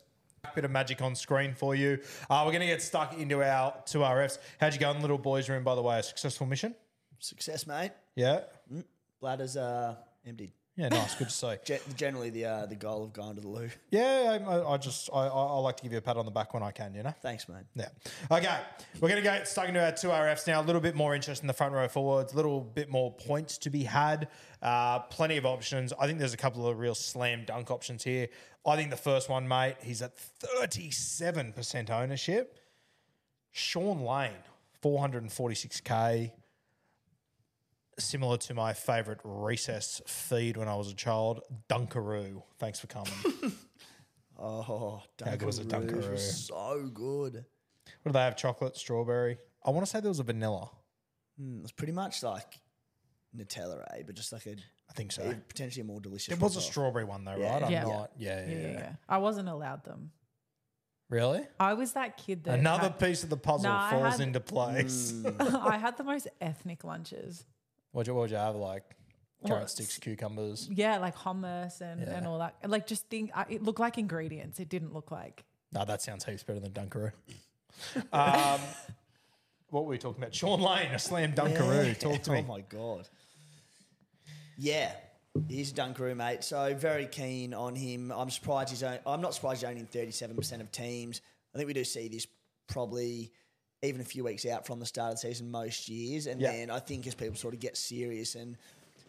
Bit of magic on screen for you. Uh, we're going to get stuck into our two RFs. How'd you go in the little boys' room, by the way? A successful mission? success, mate. Yeah. Bladders uh, emptied. Yeah, nice. Good to see. Ge- generally, the uh, the goal of going to the loo. Yeah, I, I- just, I, I I like to give you a pat on the back when I can, you know? Thanks, mate. Yeah. Okay. We're going to get stuck into our two RFs now. A little bit more interest in the front row forwards, a little bit more points to be had. Uh, plenty of options. I think there's a couple of real slam dunk options here. I think the first one, mate, he's at 37% ownership. Shaun Lane, 446K. Similar to my favourite recess feed when I was a child, Dunkaroo. Thanks for coming. Oh, How good was Dunkaroos Dunkaroo? was So good. what do they have? Chocolate, strawberry. I want to say there was a vanilla. Mm, it was pretty much like Nutella, eh? But just like a I think so. a- potentially a more delicious. It was a ripoff. strawberry one though, Yeah. right? I'm Yeah. not. Yeah, yeah, Yeah, yeah. yeah, yeah. I wasn't allowed them. Really? I was that kid that Another had- piece of the puzzle No, I falls had- into place. I had the most ethnic lunches. What'd you, what'd you have? Like carrot Well, sticks, cucumbers. Yeah, like hummus and, Yeah. and all that. Like just think, I, it looked like ingredients. It didn't look like. No, that sounds heaps better than Dunkaroo. um, what were we talking about? Shaun Lane, a slam Dunkaroo. Yeah. Talk to me. Oh my god. Yeah, he's a Dunkaroo, mate. So very keen on him. I'm surprised he's. only, I'm not surprised he's only in 37 percent of teams. I think we do see this probably even a few weeks out from the start of the season most years, and Yeah. then I think as people sort of get serious and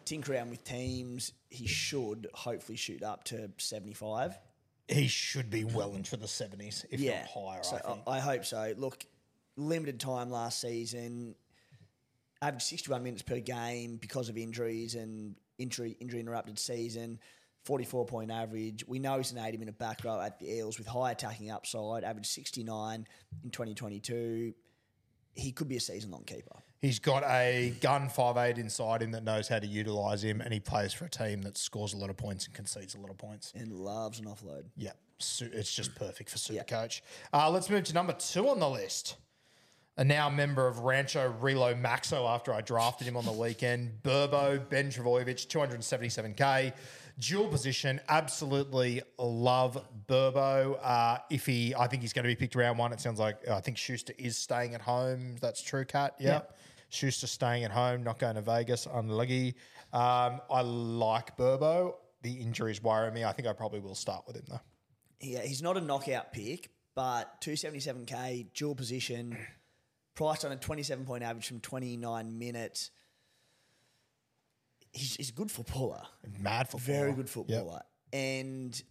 tinker around with teams, he should hopefully shoot up to 75. He should be well into the 70s, if yeah, not higher, so I. I, hope so. Look, limited time last season, averaged 61 minutes per game because of injuries and injury injury interrupted season. 44 point average. We know he's an 80 minute back row at the Eels with high attacking upside, averaged 69 in 2022. He could be a season long keeper. He's got a gun 5'8 inside him that knows how to utilise him, and he plays for a team that scores a lot of points and concedes a lot of points. and loves an offload. Yeah, it's just perfect for Yeah. Supercoach. Uh, let's move to number two on the list. A now member of Rancho Relo Maxo after I drafted him on the weekend. Burbo, Ben Trbojevic, 277k. Dual position, absolutely love Burbo. Uh, if he, I think he's going to be picked round one. It sounds like, I think Schuster is staying at home. That's true, Kat. Yep. Schuster staying at home, not going to Vegas. Unlucky. Um, I like Burbo. The injuries worry me. I think I probably will start with him though. Yeah, he's not a knockout pick, but 277k, dual position, priced on a 27 point average from 29 minutes. He's, he's a good footballer, Mad for very good footballer. And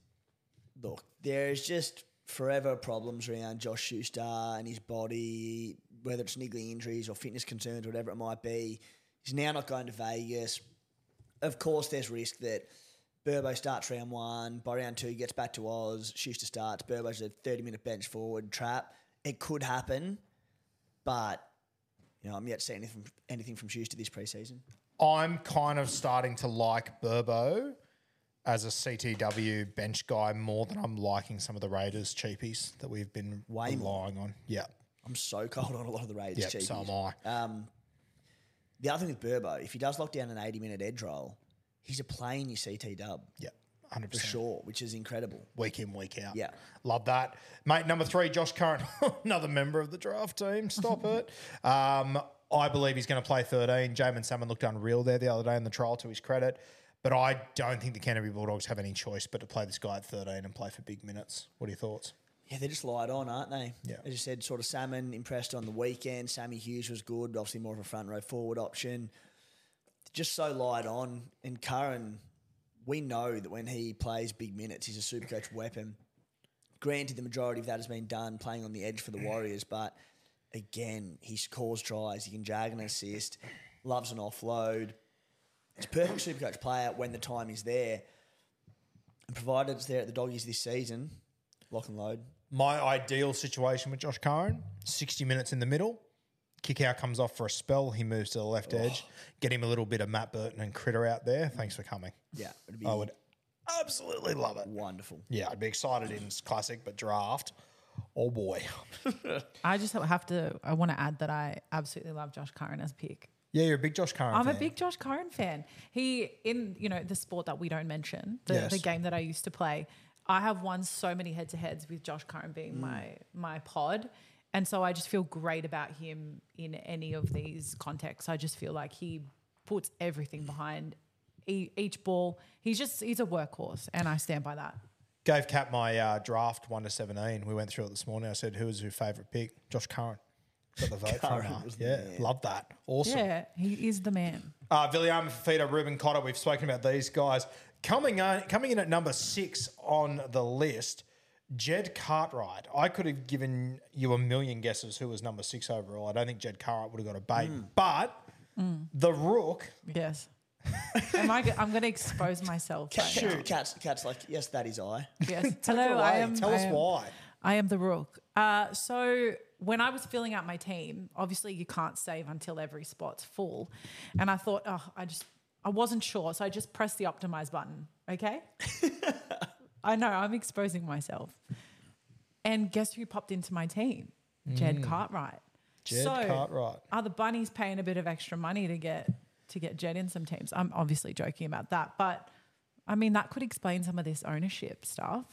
look, there's just forever problems around Josh Schuster and his body, whether it's niggling injuries or fitness concerns, whatever it might be. He's now not going to Vegas. Of course, there's risk that Burbo starts round one, by round two he gets back to Oz, Schuster starts, Burbo's a 30 minute bench forward trap. It could happen, but you know, I'm yet to see anything, anything from Schuster this preseason. I'm kind of starting to like Burbo as a CTW bench guy more than I'm liking some of the Raiders cheapies that we've been Way more. relying on. Yeah. I'm so cold on a lot of the Raiders. Yeah, cheapies. so am I. Um, the other thing with Burbo, if he does lock down an 80 minute edge roll, he's a play in your CT dub Yeah. 100%. for sure, which is incredible. Week in, week out. Yeah. Love that. Mate, number three, Josh Curran, another member of the draft team. Stop it. Um, I believe he's going to play 13. Jaemon Salmon looked unreal there the other day in the trial to his credit. But I don't think the Canterbury Bulldogs have any choice but to play this guy at 13 and play for big minutes. What are your thoughts? Yeah, they're just light on, aren't they? Yeah. As you said, sort of Salmon impressed on the weekend. Sammy Hughes was good, obviously more of a front row forward option. Just so light on. And Curran, we know that when he plays big minutes, he's a super coach weapon. Granted, the majority of that has been done playing on the edge for the Warriors, but again, he scores tries. He can jag an assist, loves an offload. It's a perfect super coach player when the time is there. And provided it's there at the doggies this season, lock and load. My ideal situation with Josh Curran 60 minutes in the middle. Kick out comes off for a spell. He moves to the left edge. Get him a little bit of Matt Burton and Critter out there. Thanks for coming. Yeah, it'd be I would absolutely love it. wonderful. Yeah, I'd be excited in classic, but draft. Oh boy. I just have to. I want to add that I absolutely love Josh Curran as a pick. Yeah, you're a big Josh Curran. I'm a fan. big Josh Curran fan. He in you know the sport that we don't mention, the, Yes. the game that I used to play. I have won so many head to heads with Josh Curran being Mm. my my pod, and so I just feel great about him in any of these contexts. I just feel like he puts everything behind each ball. He's just he's a workhorse, and I stand by that. Gave Cap my uh, draft one to seventeen. We went through it this morning. I said, "Who was your favourite pick?" Josh Curran. Got the vote Curran from her. the Yeah, love that. Awesome. Yeah, he is the man. Uh, Villiam Fafita, Ruben Cotter. We've spoken about these guys coming on, coming in at number six on the list. Jed Cartwright. I could have given you a million guesses who was number six overall. I don't think Jed Cartwright would have got a bait, Mm. but the Rook. Yes. Am I? go- I'm going to expose myself. Cat, right now. Cat's, cat's like, yes, that is I. Yes. Hello, I am. Tell I us am- why. I am the rook. Uh, so when I was filling out my team, obviously you can't save until every spot's full, and I thought, oh, I just I wasn't sure, so I just pressed the optimize button. Okay. I know I'm exposing myself, and guess who popped into my team? Jed Cartwright. Jed Cartwright. Are the bunnies paying a bit of extra money to get to get Jed in some teams? I'm obviously joking about that, but I mean that could explain some of this ownership stuff.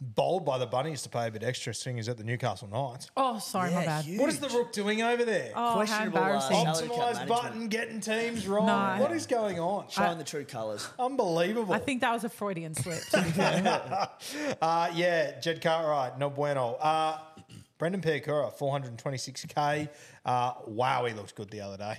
Bowled by the Bunnies to pay a bit extra, seeing he's at the Newcastle Knights. Oh, sorry, my Yeah, bad. huge. What is the Rook doing over there? Oh, how Questionable, uh, embarrassing. salary cap Optimized management. button, getting teams wrong. No. What is going on? Showing the true colours. Unbelievable. I think that was a Freudian slip. to be fair. Uh, yeah, Jed Cartwright, no bueno. Uh, Brendan Piakura, 426k. Uh, wow, he looked good the other day.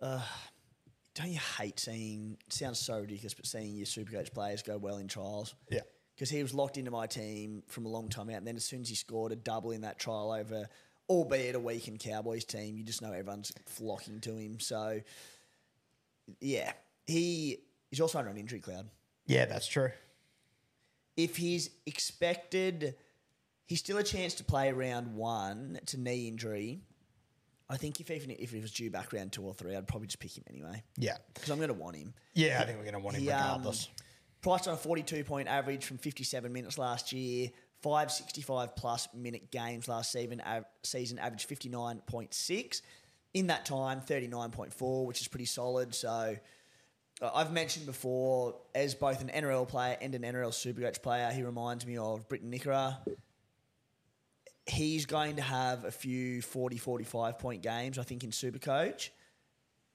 Don't you hate seeing, sounds so ridiculous, but seeing your Supercoach players go well in trials? Yeah. Because he was locked into my team from a long time out. And then as soon as he scored a double in that trial over, albeit a weakened Cowboys team, you just know everyone's flocking to him. So, yeah, he he's also under an injury cloud. Yeah, that's true. if he's expected, he's still a chance to play round one to knee injury. I think if even if he was due back round two or three, I'd probably just pick him anyway Yeah. because I'm going to want him. Yeah, I think we're going to want him He, um, regardless. priced on a 42 point average from 57 minutes last year, 565 plus minute games last season, av- season averaged 59.6. In that time, 39.4, which is pretty solid. So uh, I've mentioned before, as both an NRL player and an NRL Supercoach player, he reminds me of Britton Nikora. He's going to have a few 40, 45 point games, I think, in Supercoach,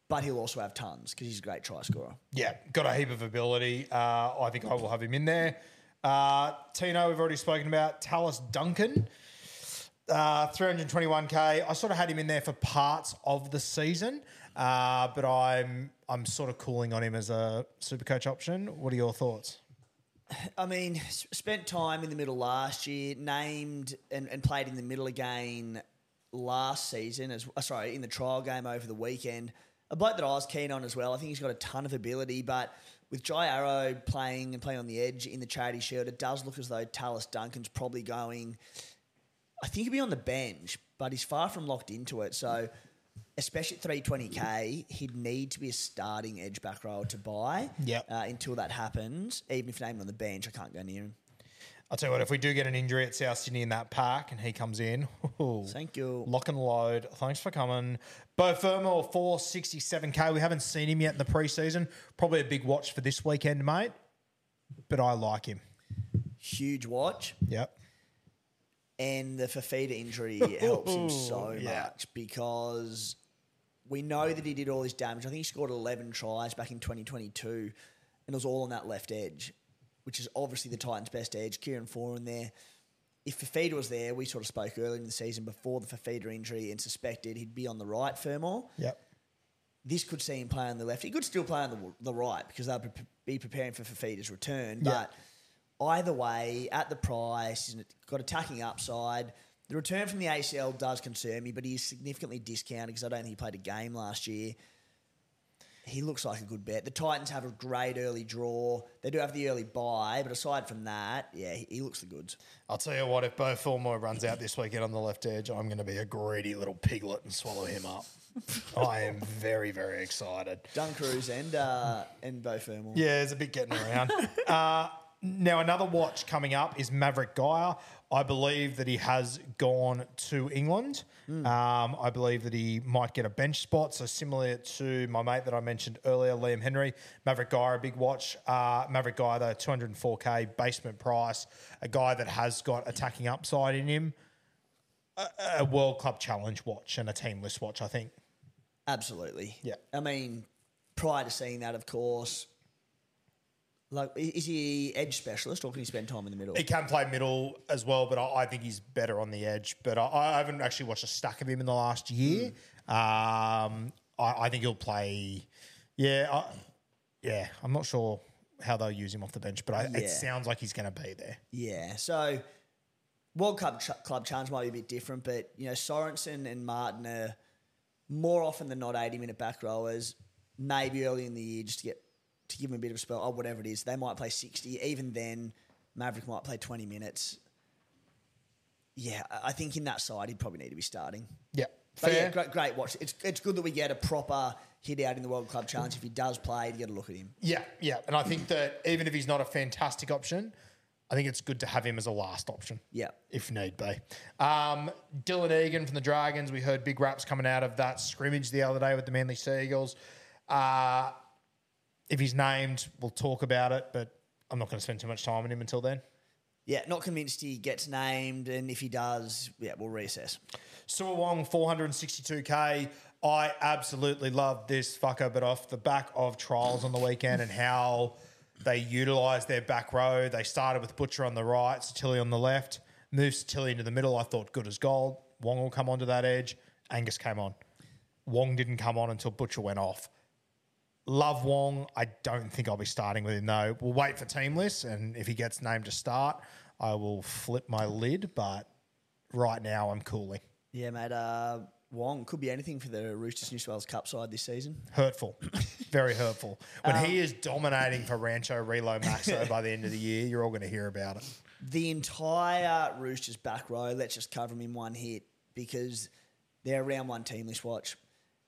but he'll also have tons because he's a great try scorer. Yeah, got a heap of ability. Uh, I think I will have him in there. Uh, Tino, we've already spoken about. Tallis Duncan, uh, 321k. I sort of had him in there for parts of the season, uh, but I'm I'm sort of cooling on him as a super coach option. What are your thoughts? I mean, spent time in the middle last year, named and, and played in the middle again last season, as uh, sorry, in the trial game over the weekend. A bloke that I was keen on as well. I think he's got a ton of ability, but with Jai Arrow playing and playing on the edge in the charity shield, it does look as though Tallis Duncan's probably going. I think he'll be on the bench, but he's far from locked into it. So, especially at 320k, he'd need to be a starting edge back row to buy. Yep. Uh, until that happens, even if named on the bench, I can't go near him. I'll tell you what, if we do get an injury at South Sydney in that park and he comes in, ooh, Thank you. Lock and load. Thanks for coming. Beau Fermor, 467k. We haven't seen him yet in the preseason. Probably a big watch for this weekend, mate. But I like him. Huge watch, Yep. And the Fifita injury helps him so Yeah. much because we know that he did all this damage. I think he scored 11 tries back in 2022, and it was all on that left edge, which is obviously the Titans' best edge. Kieran Foran there. if Fifita was there, we sort of spoke earlier in the season before the Fifita injury and suspected he'd be on the right, Fermor. Yep. This could see him play on the left. He could still play on the, the right because they'll be preparing for Fifita's return. But either way, at the price, he's got attacking upside. The return from the ACL does concern me, but he is significantly discounted because I don't think he played a game last year. He looks like a good bet. The Titans have a great early draw. They do have the early buy, but aside from that, yeah, he, he looks the goods. I'll tell you what, if Beau Fermor runs out this weekend on the left edge, I'm going to be a greedy little piglet and swallow him up. I am very, very excited. Dun Cruz and uh, and Beau Fermor. Yeah, there's a bit getting around. uh, now, another watch coming up is Mavrick Geyer. I believe that he has gone to England. Um, I believe that he might get a bench spot. So, similar to my mate that I mentioned earlier, Liam Henry, Mavrick Geyer, a big watch. Uh, Mavrick Geyer, though, 204k basement price, a guy that has got attacking upside in him. A, a World Club Challenge watch and a team list watch, I think. Absolutely. Yeah. I mean, prior to seeing that, of course, like, is he edge specialist or can he spend time in the middle? He can play middle as well, but I, I think he's better on the edge. But I, I haven't actually watched a stack of him in the last year. Um, I, I think he'll play. Yeah, I, yeah. I'm not sure how they'll use him off the bench, but I, Yeah. it sounds like he's going to be there. Yeah. So, World Cup ch- Club Challenge might be a bit different, but, you know, Sorensen and Martin are more often than not 80 minute back rowers, maybe early in the year just to get to give them a bit of a spell or whatever it is. They might play 60. Even then, Mavrick might play 20 minutes. Yeah, I think in that side, he'd probably need to be starting. Yeah, But yeah, fair. great, great watch. It's it's good that we get a proper hit out in the World Club Challenge. If he does play, you get a look at him. Yeah, yeah. And I think that even if he's not a fantastic option, I think it's good to have him as a last option. Yeah. If need be. Um, Dylan Egan from the Dragons, we heard big raps coming out of that scrimmage the other day with the Manly Seagulls. Uh, if he's named, we'll talk about it, but I'm not going to spend too much time on him until then. Yeah, not convinced he gets named, and if he does, yeah, we'll reassess. Siua Wong, 462k. I absolutely love this fucker, but off the back of trials on the weekend and how they utilised their back row, they started with Butcher on the right, Tilly on the left, moved Tilly into the middle. I thought good as gold. Wong will come onto that edge. Angus came on. Wong didn't come on until Butcher went off. Love Wong. I don't think I'll be starting with him though. We'll wait for team lists, and if he gets named to start, I will flip my lid. But right now, I'm cooling. Yeah, mate. Uh, Wong could be anything for the Roosters New South Wales Cup side this season. hurtful, very hurtful. When he is dominating for Rancho Relo Maxo by the end of the year, you're all going to hear about it. The entire Roosters back row, let's just cover them in one hit because they're round one team list watch.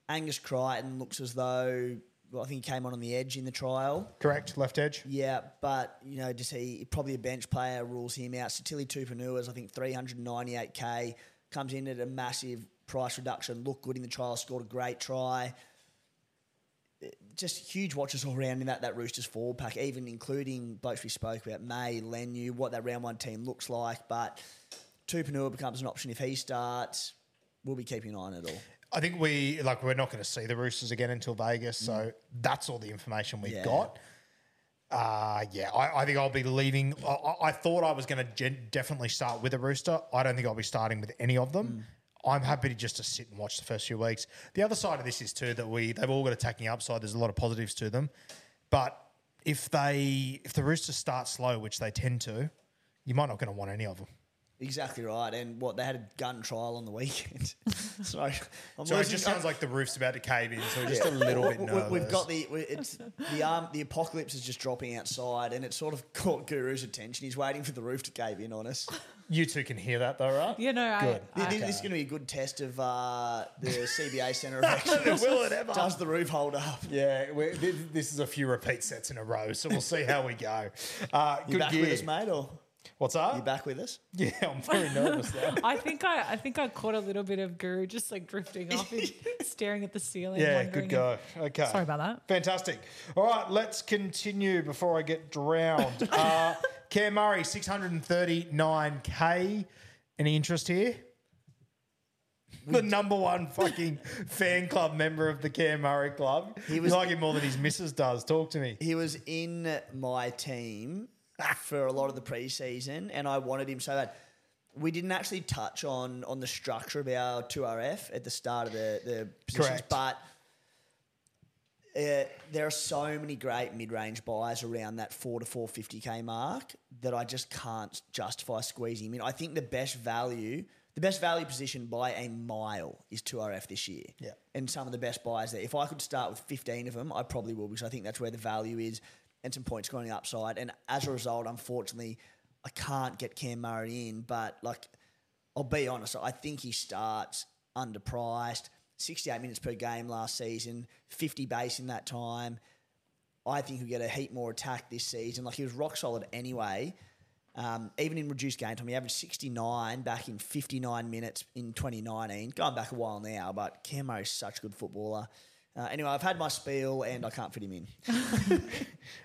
Angus Crichton looks as though, well, I think he came on on the edge in the trial. Correct, left edge. Yeah, but you know, just he probably a bench player rules him out. Sitili Tupouniua's I think 398k comes in at a massive price reduction. Looked good in the trial, scored a great try. Just huge watches all around in that that Roosters forward pack, even including blokes we spoke about May, Leniu, what that round one team looks like. But Tupanua becomes an option if he starts. We'll be keeping an eye on it all. I think we like we're not going to see the Roosters again until Vegas, so that's all the information we've Yeah. got. Uh, yeah, I, I think I'll be leaving. I- I, I thought I was going to gen- definitely start with a Rooster. I don't think I'll be starting with any of them. I'm happy to just to sit and watch the first few weeks. The other side of this is too that we they've all got attacking upside. There's a lot of positives to them, but if they if the Roosters start slow, which they tend to, you might not going to want any of them. Exactly right. And what they had a gun trial on the weekend. Sorry, I'm So it losing- just sounds like the roof's about to cave in. So we're just a little bit We- nervous. We've got the we- it's the um the apocalypse is just dropping outside, and it sort of caught Guru's attention. He's waiting for the roof to cave in on us. You two can hear that though, right? You know, Good. I, This, I, this is going to be a good test of uh, the CBA Centre of Excellence. Will it ever? Does the roof hold up? Yeah, we this, this is a few repeat sets in a row, so we'll see how we go. Uh, You good back gear. with us, mate, or What's up? you back with us? Yeah, I'm very nervous though. I think I, I think I caught a little bit of Guru just like drifting off and staring at the ceiling. Yeah, wondering good go. Okay. Sorry about that. Fantastic. All right, let's continue before I get drowned. Uh, Cam Murray, 639k. Any interest here? The number one fucking fan club member of the Cam Murray club. He was- you like him more than his missus does. Talk to me. He was in my team for a lot of the preseason, and I wanted him so bad. we didn't actually touch on on the structure of our 2RF at the start of the, the positions, Correct. but uh, there are so many great mid-range buys around that four to four fifty k mark that I just can't justify squeezing. I mean, I think the best value, the best value position by a mile is 2RF this year. Yeah. and some of the best buys there. If I could start with fifteen of them, I probably will because I think that's where the value is and some point scoring upside. And as a result, unfortunately, I can't get Cam Murray in. But like, I'll be honest, I think he starts underpriced. 68 minutes per game last season, 50 base in that time. I think he'll get a heap more attack this season. Like he was rock solid anyway. Um, even in reduced game time, he averaged 69 back in 59 minutes in 2019. Going back a while now, but Cam Murray's such a good footballer. Uh, anyway, I've had my spiel and I can't fit him in.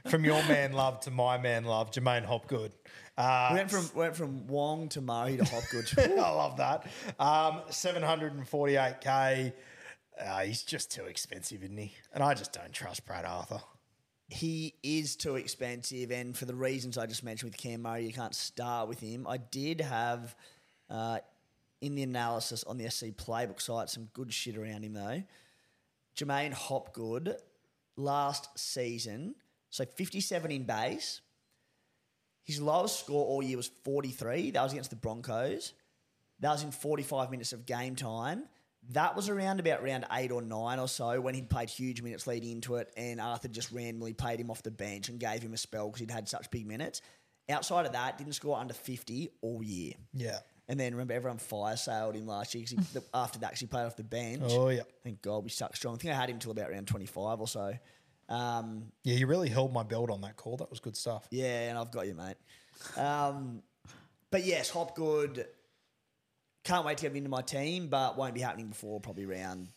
From your man love to my man love, J'maine Hopgood. Uh, We went from went from Wong to Murray to Hopgood. I love that. Um, 748k. Uh, he's just too expensive, isn't he? And I just don't trust Brad Arthur. he is too expensive, and for the reasons I just mentioned with Cam Murray, you can't start with him. I did have uh, in the analysis on the SC playbook site some good shit around him though. J'maine Hopgood last season, so 57 in base. His lowest score all year was 43. That was against the Broncos. That was in 45 minutes of game time. That was around about round eight or nine or so when he'd played huge minutes leading into it, and Arthur just randomly played him off the bench and gave him a spell because he'd had such big minutes. Outside of that, didn't score under 50 all year. Yeah. And then remember, everyone fire sailed him last year 'cause he, the, after that, 'cause he played off the bench. Oh, yeah. Thank God we stuck strong. I think I had him till about round 25 or so. Um, Yeah, you really held my belt on that call. That was good stuff. yeah, and I've got you, mate. Um, but yes, Hopgood. Can't wait to get him into my team, but won't be happening before probably round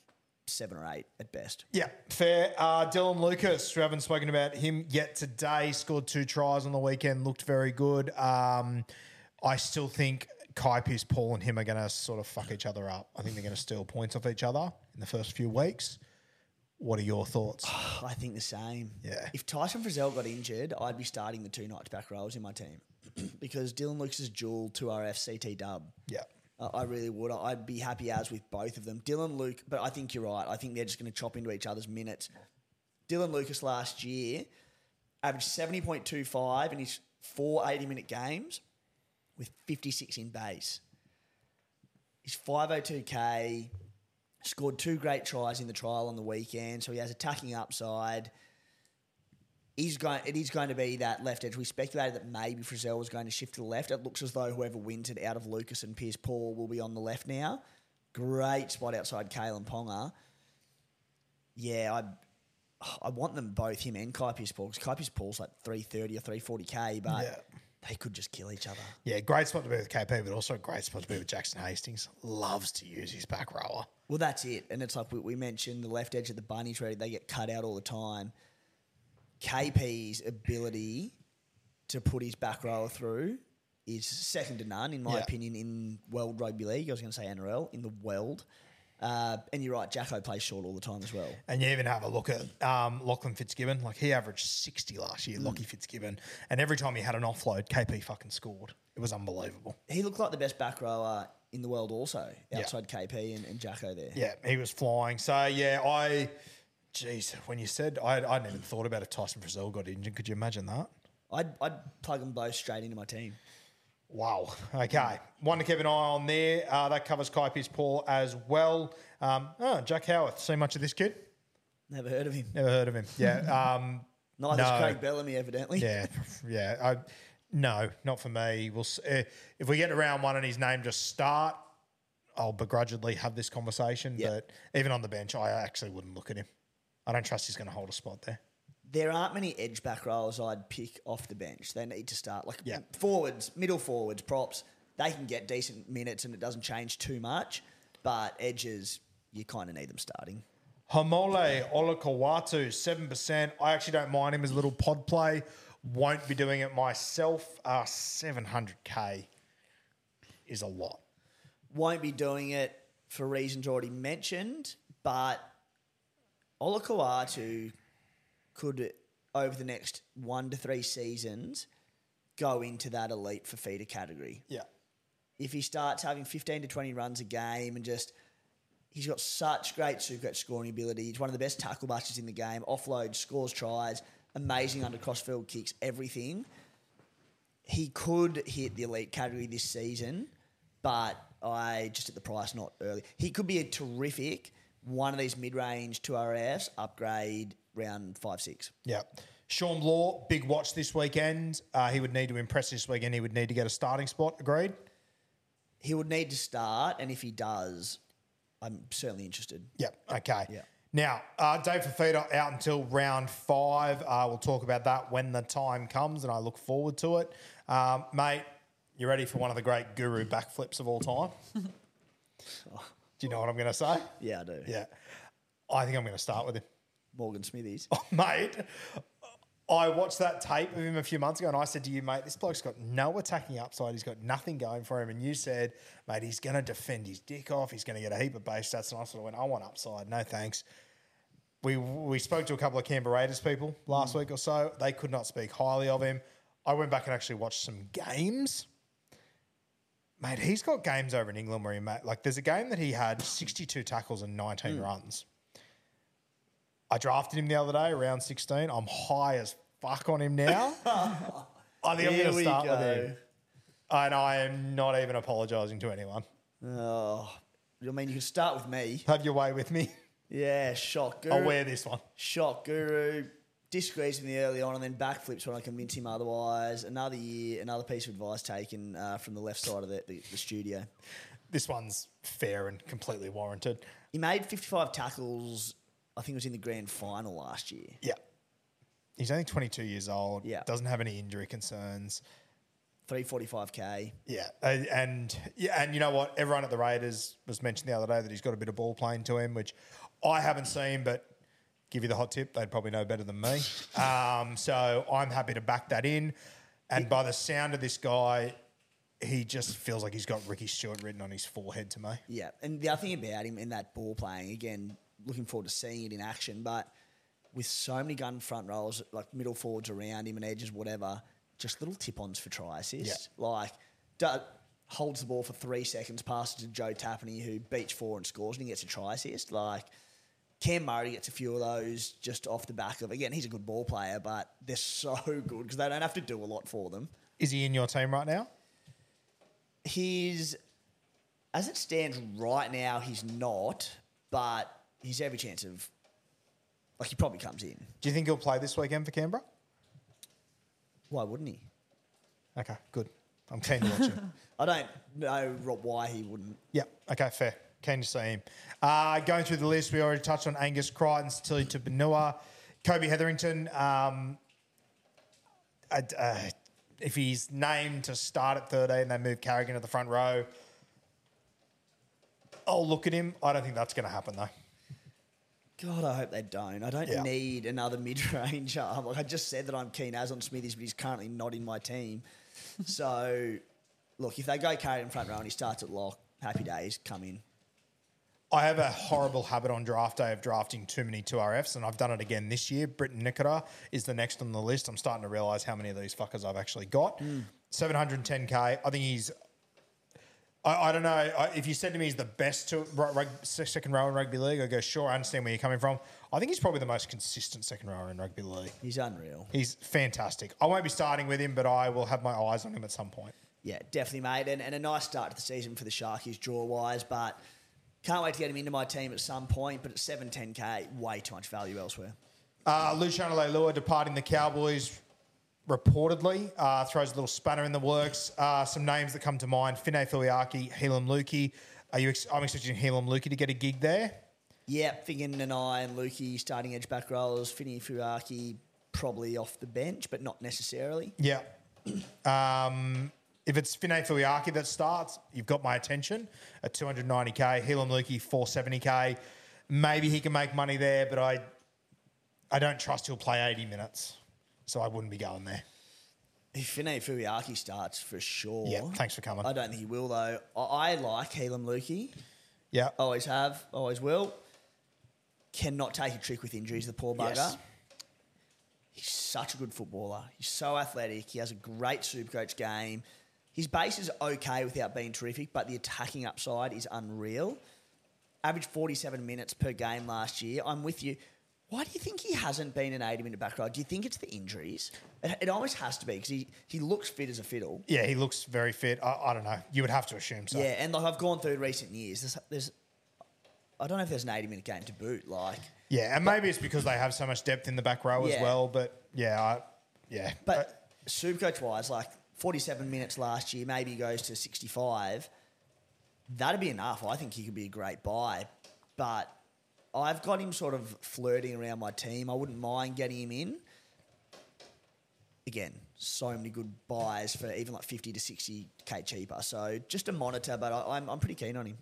seven or eight at best. Yeah, fair. Uh, Dylan Lucas, we haven't spoken about him yet today. Scored two tries on the weekend, looked very good. Um, I still think Kai Pearce, Paul, and him are going to sort of fuck each other up. I think they're going to steal points off each other in the first few weeks. What are your thoughts? I think the same. Yeah. If Tyson Frizell got injured, I'd be starting the two Knights back rows in my team because Dylan Lucas' is dual 2RF CT dub. Yeah. Uh, I really would. I'd be happy as with both of them. Dylan Luke, but I think you're right. I think they're just going to chop into each other's minutes. Dylan Lucas last year averaged 70.25 in his four 80 minute games with 56 in base. He's 502k, scored two great tries in the trial on the weekend, so he has attacking upside. He's going, it is going to be that left edge. We speculated that maybe Frizell was going to shift to the left. It looks as though whoever wins it out of Lucas and Pierce Paul will be on the left now. Great spot outside Kalyn Ponga. Yeah, I I want them both, him and Kai Pierce Paul, because Kai Pierce Paul's like 330 or 340k, but Yeah. They could just kill each other. Yeah, great spot to be with KP, but also a great spot to be with Jackson Hastings. Loves to use his back rower. Well, that's it. And it's like we, we mentioned the left edge of the bunnies ready, they get cut out all the time. KP's ability to put his back rower through is second to none, in my Yeah. opinion, in World Rugby League. I was going to say NRL, in the world. Uh, and you're right, Jacko plays short all the time as well. And you even have a look at um, Lachlan Fitzgibbon. Like he averaged 60 last year, Lockie Fitzgibbon. And every time he had an offload, KP fucking scored. It was unbelievable. He looked like the best back rower in the world also, Yeah. outside KP and, and Jacko there. Yeah, he was flying. So, yeah, I, jeez, when you said, I, I hadn't even thought about if Tyson Frizell got injured. Could you imagine that? I'd, I'd plug them both straight into my team. Wow. Okay. One to keep an eye on there. Uh, that covers Kai Pearce Paul as well. Um, oh, Jack Howarth. See much of this kid? Never heard of him. Never heard of him. Yeah. Um, Neither's no. Craig Bellamy, evidently. Yeah, yeah. I, no, not for me. We'll uh, if we get to round one and his name just start, I'll begrudgingly have this conversation. Yeah. But even on the bench, I actually wouldn't look at him. I don't trust he's going to hold a spot there. There aren't many edge back rows I'd pick off the bench. They need to start like Yeah. forwards, middle forwards, props. They can get decent minutes and it doesn't change too much. But edges, you kind of need them starting. Haumole Olakau'atu, 7%. I actually don't mind him as a little pod play. Won't be doing it myself. Uh, 700k is a lot. Won't be doing it for reasons already mentioned, but Olakawatu could, over the next one to three seasons, go into that elite for feeder category. Yeah. if he starts having 15 to 20 runs a game and just he's got such great supercoach scoring ability. He's one of the best tackle busters in the game. Offloads, scores tries, amazing under crossfield kicks, everything. He could hit the elite category this season, but I just at the price not early. He could be a terrific one of these mid-range two RFs upgrade round five six. Yeah. Sean Law, big watch this weekend. Uh, he would need to impress this weekend. He would need to get a starting spot. Agreed. He would need to start, and if he does, I'm certainly interested. Yeah. Okay. Yeah. Now, uh, Dave Fifita out until round five. Uh, we'll talk about that when the time comes, and I look forward to it. Um, mate, you ready for one of the great guru backflips of all time? Do you know what I'm going to say? Yeah, I do. Yeah. I think I'm going to start with him. Morgan Smithies. Oh, mate. I watched that tape of him a few months ago, and I said to you, mate, this bloke's got no attacking upside. He's got nothing going for him. And you said, mate, he's going to defend his dick off. He's going to get a heap of base stats. And I sort of went, I want upside. No thanks. We we spoke to a couple of Canberra Raiders people last mm. week or so. They could not speak highly of him. I went back and actually watched some games. Mate, he's got games over in England where he made like there's a game that he had 62 tackles and 19 hmm. runs. I drafted him the other day, round 16. I'm high as fuck on him now. I think I'm Here going to start with him. And I am not even apologising to anyone. Oh, I mean, you can start with me. Have your way with me. Yeah, shock guru. I'll wear this one. Shock guru. Disagrees with me early on and then backflips when I convince him otherwise. Another year, another piece of advice taken uh, from the left side of the, the, the studio. This one's fair and completely warranted. He made 55 tackles, I think it was in the grand final last year. Yeah. He's only 22 years old. Yeah. Doesn't have any injury concerns. 345k. Yeah, and, and yeah, and you know what? Everyone at the Raiders was mentioned the other day that he's got a bit of ball playing to him, which I haven't seen, but give you the hot tip, they'd probably know better than me. um, so I'm happy to back that in. And by the sound of this guy, he just feels like he's got Ricky Stuart written on his forehead to me. Yeah, and the other thing about him in that ball playing, again, looking forward to seeing it in action, but with so many gun front rows, like middle forwards around him and edges, whatever, just little tip ons for try assist. Like, do, holds the ball for three seconds, passes to Joe Tapine, who beats four and scores, and he gets a try assist. Like, Cam Murray gets a few of those just off the back of, again, he's a good ball player, but they're so good because they don't have to do a lot for them. Is he in your team right now? He's, as it stands right now, he's not, but he's every chance of, like, he probably comes in. Do you think he'll play this weekend for Canberra? Why wouldn't he? Okay, good. I'm keen to watch him. I don't know why he wouldn't. Yeah. Okay. Fair. Keen to see him. Uh, going through the list, we already touched on Angus Crichton, Tilly Tupouniua, Kobe Hetherington. Um, uh, uh, if he's named to start at 13, they move Carrigan to the front row. I'll look at him. I don't think that's going to happen though. God, I hope they don't. I don't Yeah. need another mid-range arm. Like I just said that I'm keen as on Smithies, but he's currently not in my team. so, look, if they go carry in front row and he starts at lock, happy days, come in. I have a horrible habit on draft day of drafting too many 2RFs, and I've done it again this year. Britton Nikora is the next on the list. I'm starting to realise how many of these fuckers I've actually got. 710k. I think he's. I, I don't know. I, if you said to me he's the best to, rug, second row in rugby league, I go, sure, I understand where you're coming from. I think he's probably the most consistent second rower in rugby league. He's unreal. He's fantastic. I won't be starting with him, but I will have my eyes on him at some point. Yeah, definitely, mate. And, and a nice start to the season for the Sharkies draw-wise, but can't wait to get him into my team at some point. But at 710k, way too much value elsewhere. Uh, Luciano Leilua departing the Cowboys reportedly uh, throws a little spanner in the works. Uh, some names that come to mind: Finay Filiaki, Heilum Luki. Are you? Ex- I'm expecting Heilum Luki to get a gig there. Yeah, Figgin and I and Luki starting edge back rollers. Finney Fuaki probably off the bench, but not necessarily. Yeah. Um, if it's Finay Filiaki that starts, you've got my attention at 290k. Heilum Luki 470k. Maybe he can make money there, but I, I don't trust he'll play 80 minutes, so I wouldn't be going there. If Finney Fuiaki starts for sure. Yeah, thanks for coming. I don't think he will though. I, I like Heilum Luki. Yeah. Always have, always will. Cannot take a trick with injuries, the poor bugger. Yes. He's such a good footballer. He's so athletic. He has a great super coach game. His base is okay without being terrific, but the attacking upside is unreal. Averaged 47 minutes per game last year. I'm with you. Why do you think he hasn't been an 80 minute back row? Do you think it's the injuries? It, it almost has to be because he, he looks fit as a fiddle. Yeah, he looks very fit. I, I don't know. You would have to assume so. Yeah, and like I've gone through recent years. There's, there's I don't know if there's an 80 minute game to boot. Like, Yeah, and maybe it's because they have so much depth in the back row as well. But yeah, I, yeah. But Supercoach wise, like 47 minutes last year, maybe he goes to 65. That'd be enough. I think he could be a great buy. But I've got him sort of flirting around my team. I wouldn't mind getting him in. Again, so many good buys for even like 50 to 60k cheaper. So just a monitor, but I, I'm, I'm pretty keen on him.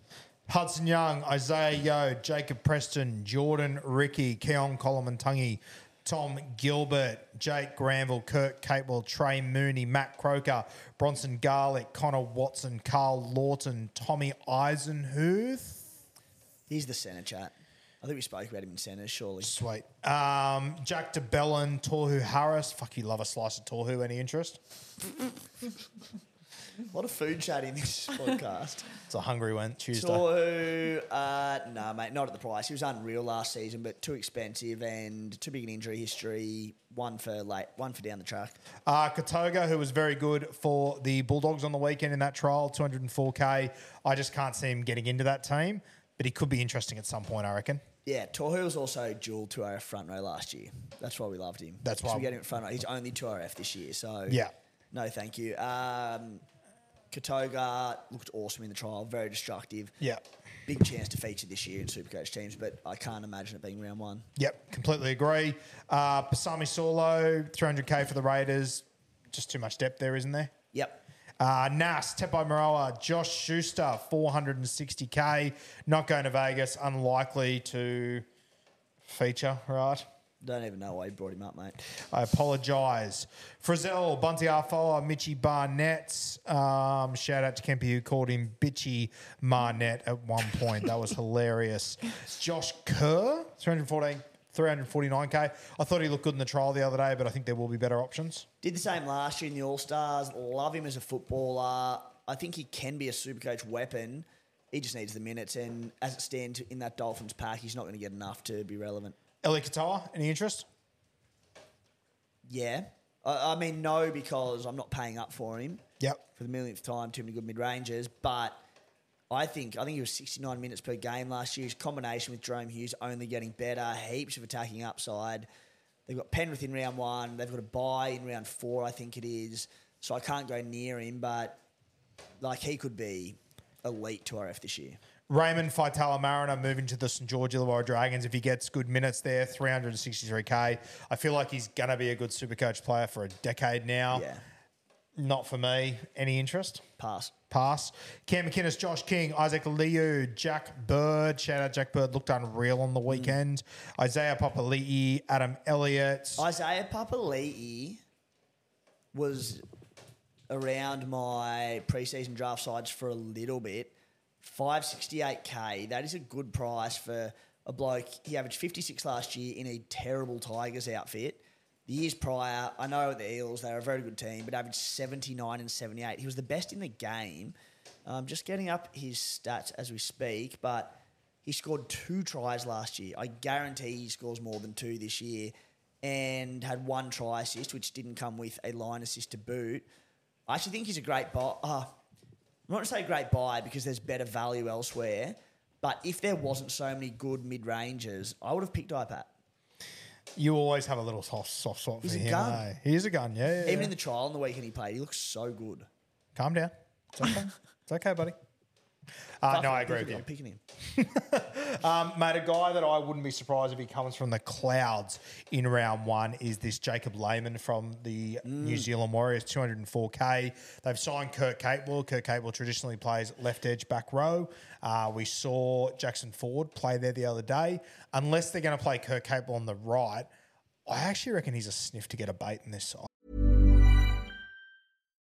Hudson Young, Isaiah Yeo, Jacob Preston, Jordan Riki, Keaon Koloamatangi, Tom Gilbert, Jake Granville, Kurt Capewell, Trey Mooney, Matt Croker, Bronson Garlick, Connor Watson, Karl Lawton, Tommy Eisenhuth. He's the centre chat. I think we spoke about him in centres, surely. Sweet. Um, Jack DeBellin, Tohu Harris. Fuck, you love a slice of Tohu. Any interest? A lot of food chat in this podcast. It's a hungry one. Tuesday. Tohu, uh, no, mate, not at the price. He was unreal last season, but too expensive and too big an injury history. One for late, one for down the track. Uh, Katoga, who was very good for the Bulldogs on the weekend in that trial, 204k. I just can't see him getting into that team, but he could be interesting at some point, I reckon. Yeah, Tohu was also dual 2RF front row last year. That's why we loved him. That's why- we get him at front row. He's only 2RF this year, so Yeah. no, thank you. Um, Katoga looked awesome in the trial, very destructive. Yeah. Big chance to feature this year in Supercoach teams, but I can't imagine it being round one. Yep, completely agree. Uh, Pasami Saulo, 300k for the Raiders. Just too much depth there, isn't there? Yep. Uh, Nas, Tepai Moeroa, Josh Schuster, 460k. Not going to Vegas, unlikely to feature, right? Don't even know why you brought him up, mate. I apologise. Frizell, Bunty Afoa, Mitchy Barnett. Um, shout out to Kempy who called him Bitchy Marnett at one point. That was hilarious. Josh Kerr, 314, 349k. I thought he looked good in the trial the other day, but I think there will be better options. Did the same last year in the All Stars. Love him as a footballer. I think he can be a super coach weapon. He just needs the minutes, and as it stands in that Dolphins pack, he's not going to get enough to be relevant. Eli Katoa, any interest? Yeah, I, I mean no, because I'm not paying up for him Yep. for the millionth time. Too many good mid ranges, but I think I think he was 69 minutes per game last year. His combination with Jahrome Hughes only getting better. Heaps of attacking upside. They've got Penrith in round one. They've got a buy in round four, I think it is. So I can't go near him, but like he could be elite to RF this year. Raymond Faitala Mariner moving to the St George Illawarra Dragons. If he gets good minutes there, 363k. I feel like he's going to be a good Supercoach player for a decade now. Yeah, Not for me. Any interest? pass. Pass. Cam McInnes, Josh King, Isaac Liu, Jack Bird. Shout out Jack Bird. Looked unreal on the mm. weekend. Isaiah Papali'i, Adam Elliott. Isaiah Papali'i was around my preseason draft sides for a little bit. 568k. That is a good price for a bloke. He averaged 56 last year in a terrible Tigers outfit. The years prior, I know the Eels, they're a very good team, but averaged 79 and 78. He was the best in the game. Um, just getting up his stats as we speak, but he scored two tries last year. I guarantee he scores more than two this year and had one try assist, which didn't come with a line assist to boot. I actually think he's a great buy. Uh, I'm not going to say great buy because there's better value elsewhere, but if there wasn't so many good mid ranges, I would have picked IPAT. You always have a little soft, soft spot for He's a him. gun. eh? He is a gun, yeah. yeah, Even yeah. in the trial on the weekend he played, he looks so good. Calm down. It's okay. it's okay, buddy. Uh, no, I agree with you. I'm picking him. Um, mate, a guy that I wouldn't be surprised if he comes from the clouds in round one is this Jacob Laban from the New Zealand Warriors, 204k. They've signed Kurt Capewell. Kurt Capewell traditionally plays left edge back row. Uh, we saw Jackson Ford play there the other day. Unless they're going to play Kurt Capewell on the right, I actually reckon he's a sniff to get a bait in this side.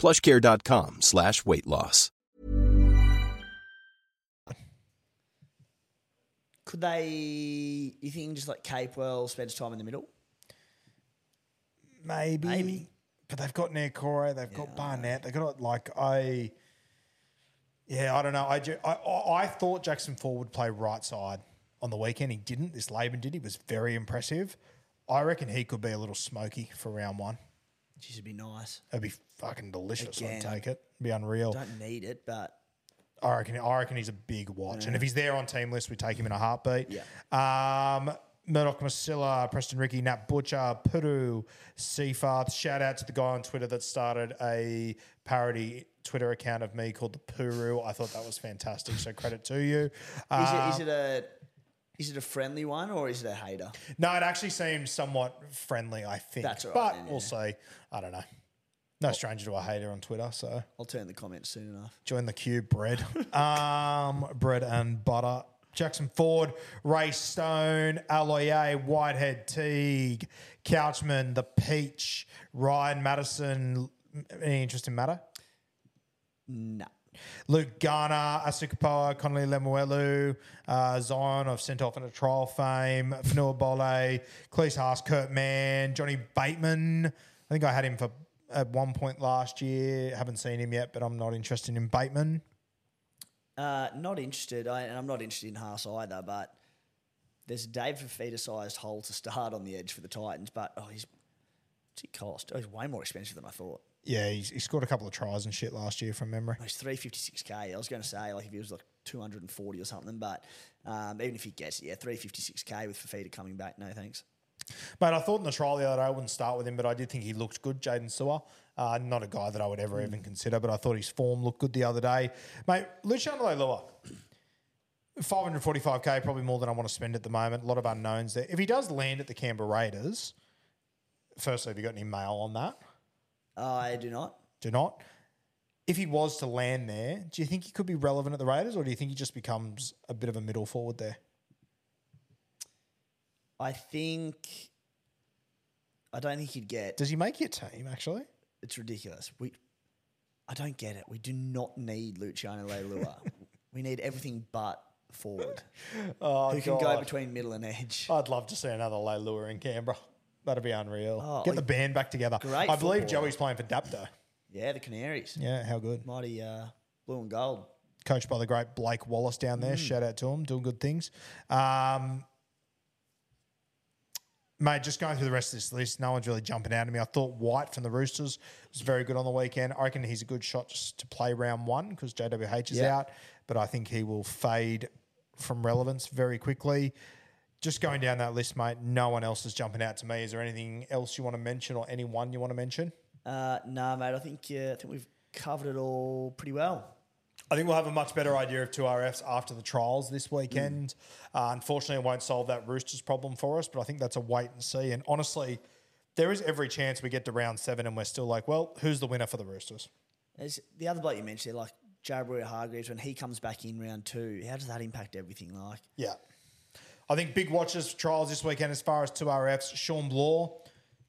plushcare.com slash weight loss. Could they? You think just like Capewell spends time in the middle? Maybe. Maybe. But they've got Niukore, they've got Barnett, they've got like I. Yeah, I don't know. I, I I I thought Jackson Ford would play right side on the weekend. He didn't. This Laban did. He was very impressive. I reckon he could be a little smoky for round one. Geez, it'd be nice. It'd be fucking delicious. Again. I'd take it. It'd be unreal. Don't need it, but I reckon. I reckon he's a big watch, and if he's there on team list, we take him in a heartbeat. Yeah. Um, Murdoch Masila, Preston Ricky, Nat Butcher, Puru, Seafarth. Shout out to the guy on Twitter that started a parody Twitter account of me called the Puru. I thought that was fantastic. So credit to you. is Um, it is it a is it a friendly one or is it a hater? no, it actually seems somewhat friendly. I think. That's all right But then, we'll. I don't know. No stranger to a hater on Twitter. So. I'll turn the comments soon enough. Join the queue, bread. um, bread and butter. Jackson Ford, Ray Stone, Aloye, Whitehead Teague, Couchman, The Peach, Ryan Matterson. Any interest in Matter? No. Luke Garner, Asukapoa, Connelly Lemuelu, uh, Zion of sent off in a trial fame, Fonua Pole, Klese Haas, Kurt Mann, Johnny Bateman. I think I had him for at one point last year. Haven't seen him yet, but I'm not interested in Bateman. Uh, not interested, I, and I'm not interested in Haas either. But there's a Dave Fifita sized hole to start on the edge for the Titans. But oh, he's what's he cost? Oh, he's way more expensive than I thought. Yeah, he's, he scored a couple of tries and shit last year from memory. He's 356k. I was going to say like if he was like 240 or something, but um, even if he gets it, yeah, 356k with Fifita coming back. No thanks. Mate, I thought in the trial the other day I wouldn't start with him, but I did think he looked good, Jaden Sewer. Uh, not a guy that I would ever even consider, but I thought his form looked good the other day. Mate, Luciano Leilua, 545k, probably more than I want to spend at the moment. A lot of unknowns there. If he does land at the Canberra Raiders, firstly, have you got any mail on that? I do not. Do not. If he was to land there, do you think he could be relevant at the Raiders, or do you think he just becomes a bit of a middle forward there? I think. I don't think he'd get. Does he make your team, actually? It's ridiculous. We. I don't get it. We do not need Luciano Leilua. we need everything but forward. Oh, Who can go between middle and edge? I'd love to see another Leilua in Canberra. That'd be unreal. Oh, Get the band back together. great I believe footballer. Joey's playing for Dapto. Yeah, the Canaries. Yeah, how good. Mighty uh, blue and gold. Coached by the great Blake Wallace down Mm. there. Shout out to him, doing good things. Um, mate, just going through the rest of this list, no one's really jumping out at me. I thought White from the Roosters was very good on the weekend. I reckon he's a good shot just to play round one because JWH is Yeah. out, but I think he will fade from relevance very quickly. Just going down that list, mate, no one else is jumping out to me. Is there anything else you want to mention or anyone you want to mention? Uh, nah, mate. I think yeah, I think we've covered it all pretty well. I think we'll have a much better idea of 2RFs after the trials this weekend. Uh, unfortunately, it won't solve that Roosters problem for us, but I think that's a wait and see. And honestly, there is every chance we get to round seven and we're still like, well, who's the winner for the Roosters? There's the other bloke you mentioned, like Jared Hargreaves, when he comes back in round two, how does that impact everything? Like, Yeah. I think big watches for trials this weekend as far as 2RFs. Shaun Blore,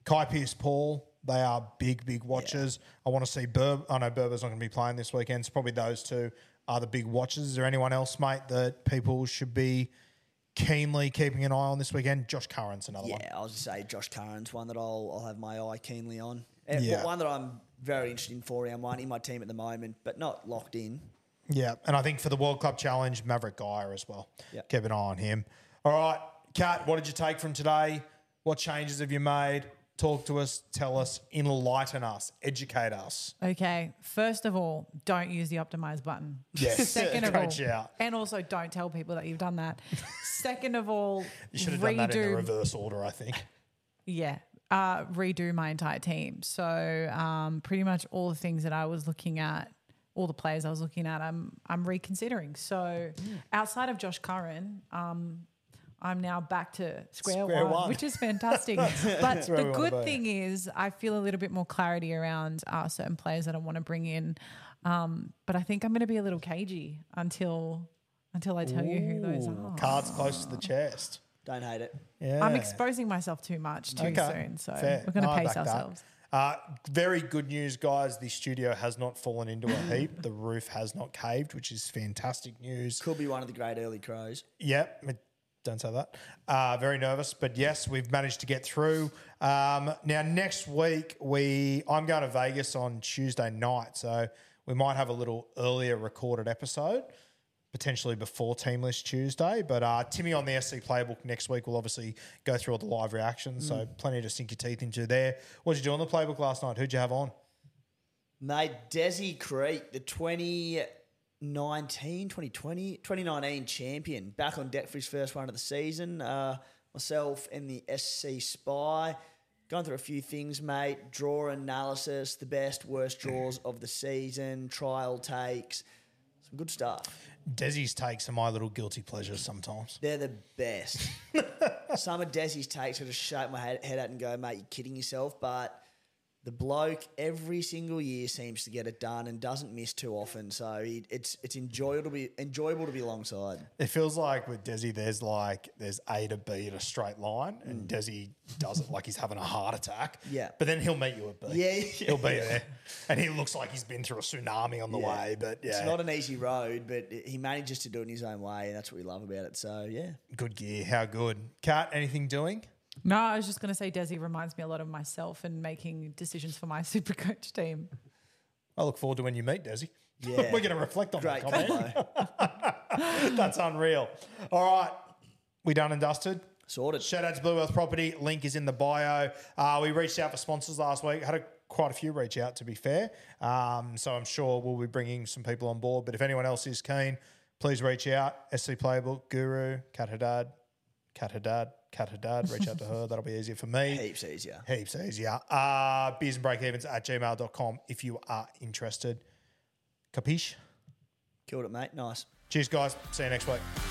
Kai Pearce-Paul, they are big, big watches. I want to see Burb. I know Burber's not going to be playing this weekend, so probably those two are the big watches. Is there anyone else, mate, that people should be keenly keeping an eye on this weekend? Josh Curran's another one. yeah, I was just say Josh Curran's one that I'll I'll have my eye keenly on. Eh, Yeah. one that I'm very interested in for round one in my team at the moment, but not locked in. Yeah, and I think for the World Club Challenge, Mavrick Geyer as well. Yep. Keep an eye on him. All right, Kat, what did you take from today? What changes have you made? Talk to us, tell us, enlighten us, educate us. Okay. First of all, don't use the optimize button. Yes. Second of all, shout. and also don't tell people that you've done that. Second of all, You should have done that in the redo- reverse order, I think. Yeah. Uh, redo my entire team. So um, pretty much all the things that I was looking at, all the players I was looking at, I'm I'm reconsidering. So outside of Josh Curran, um, I'm now back to square, Square one, one. which is fantastic. but the good be. thing is I feel a little bit more clarity around uh, certain players that I want to bring in. Um, but I think I'm going to be a little cagey until until I tell you who those are. Cards close to the chest. Don't hate it. Yeah. I'm exposing myself too much too soon, so fair. we're going to I pace back that. ourselves. Uh, very good news, guys. The studio has not fallen into a heap. The roof has not caved, which is fantastic news. Could be one of the great early crows. Yep. it- Don't say that. Uh, very nervous, but yes, we've managed to get through. Um, now, next week we I'm going to Vegas on Tuesday night, so we might have a little earlier recorded episode, potentially before Team List Tuesday. But uh, Timmy on the SC Playbook next week will obviously go through all the live reactions, so plenty to sink your teeth into there. What did you do on the Playbook last night? Who'd you have on? Mate, Desi Creek, the 2019, 2020, 2019 champion, back on deck for his first run of the season. Uh, myself and the SC Spy. Gone through a few things, mate. Draw analysis, the best, worst draws of the season, trial takes, some good stuff. Desi's takes are my little guilty pleasures sometimes. They're the best. Some of Desi's takes I just shake my head, head at and go, mate, you're kidding yourself. But the bloke every single year seems to get it done and doesn't miss too often. So he, it's it's enjoyable to be enjoyable to be alongside. It feels like with Desi, there's like there's A to B in a straight line, and Desi does it like he's having a heart attack. Mm. Yeah. but then he'll meet you at B. Yeah, he'll be there, and he looks like he's been through a tsunami on the Yeah. way. But yeah, It's not an easy road, but he manages to do it in his own way, and that's what we love about it. So yeah, good gear. How good, Kat? Anything doing? No, I was just going to say Desi reminds me a lot of myself and making decisions for my super coach team. I look forward to when you meet Desi. Yeah. We're going to reflect on great that comment. That's unreal. All right, we done and dusted. Sorted. Shout out to Bluewealth Property. Link is in the bio. Uh, we reached out for sponsors last week. Had a, quite a few reach out, to be fair. Um, so I'm sure we'll be bringing some people on board. But if anyone else is keen, please reach out. SC Playbook, Guru, Kat Haddad, Kat Haddad, Kat Haddad. Reach out to her. That'll be easier for me. Heaps easier. Heaps easier. Uh, beers and breakevens at gmail.com if you are interested. Capiche? Killed it, mate. Nice. Cheers, guys. See you next week.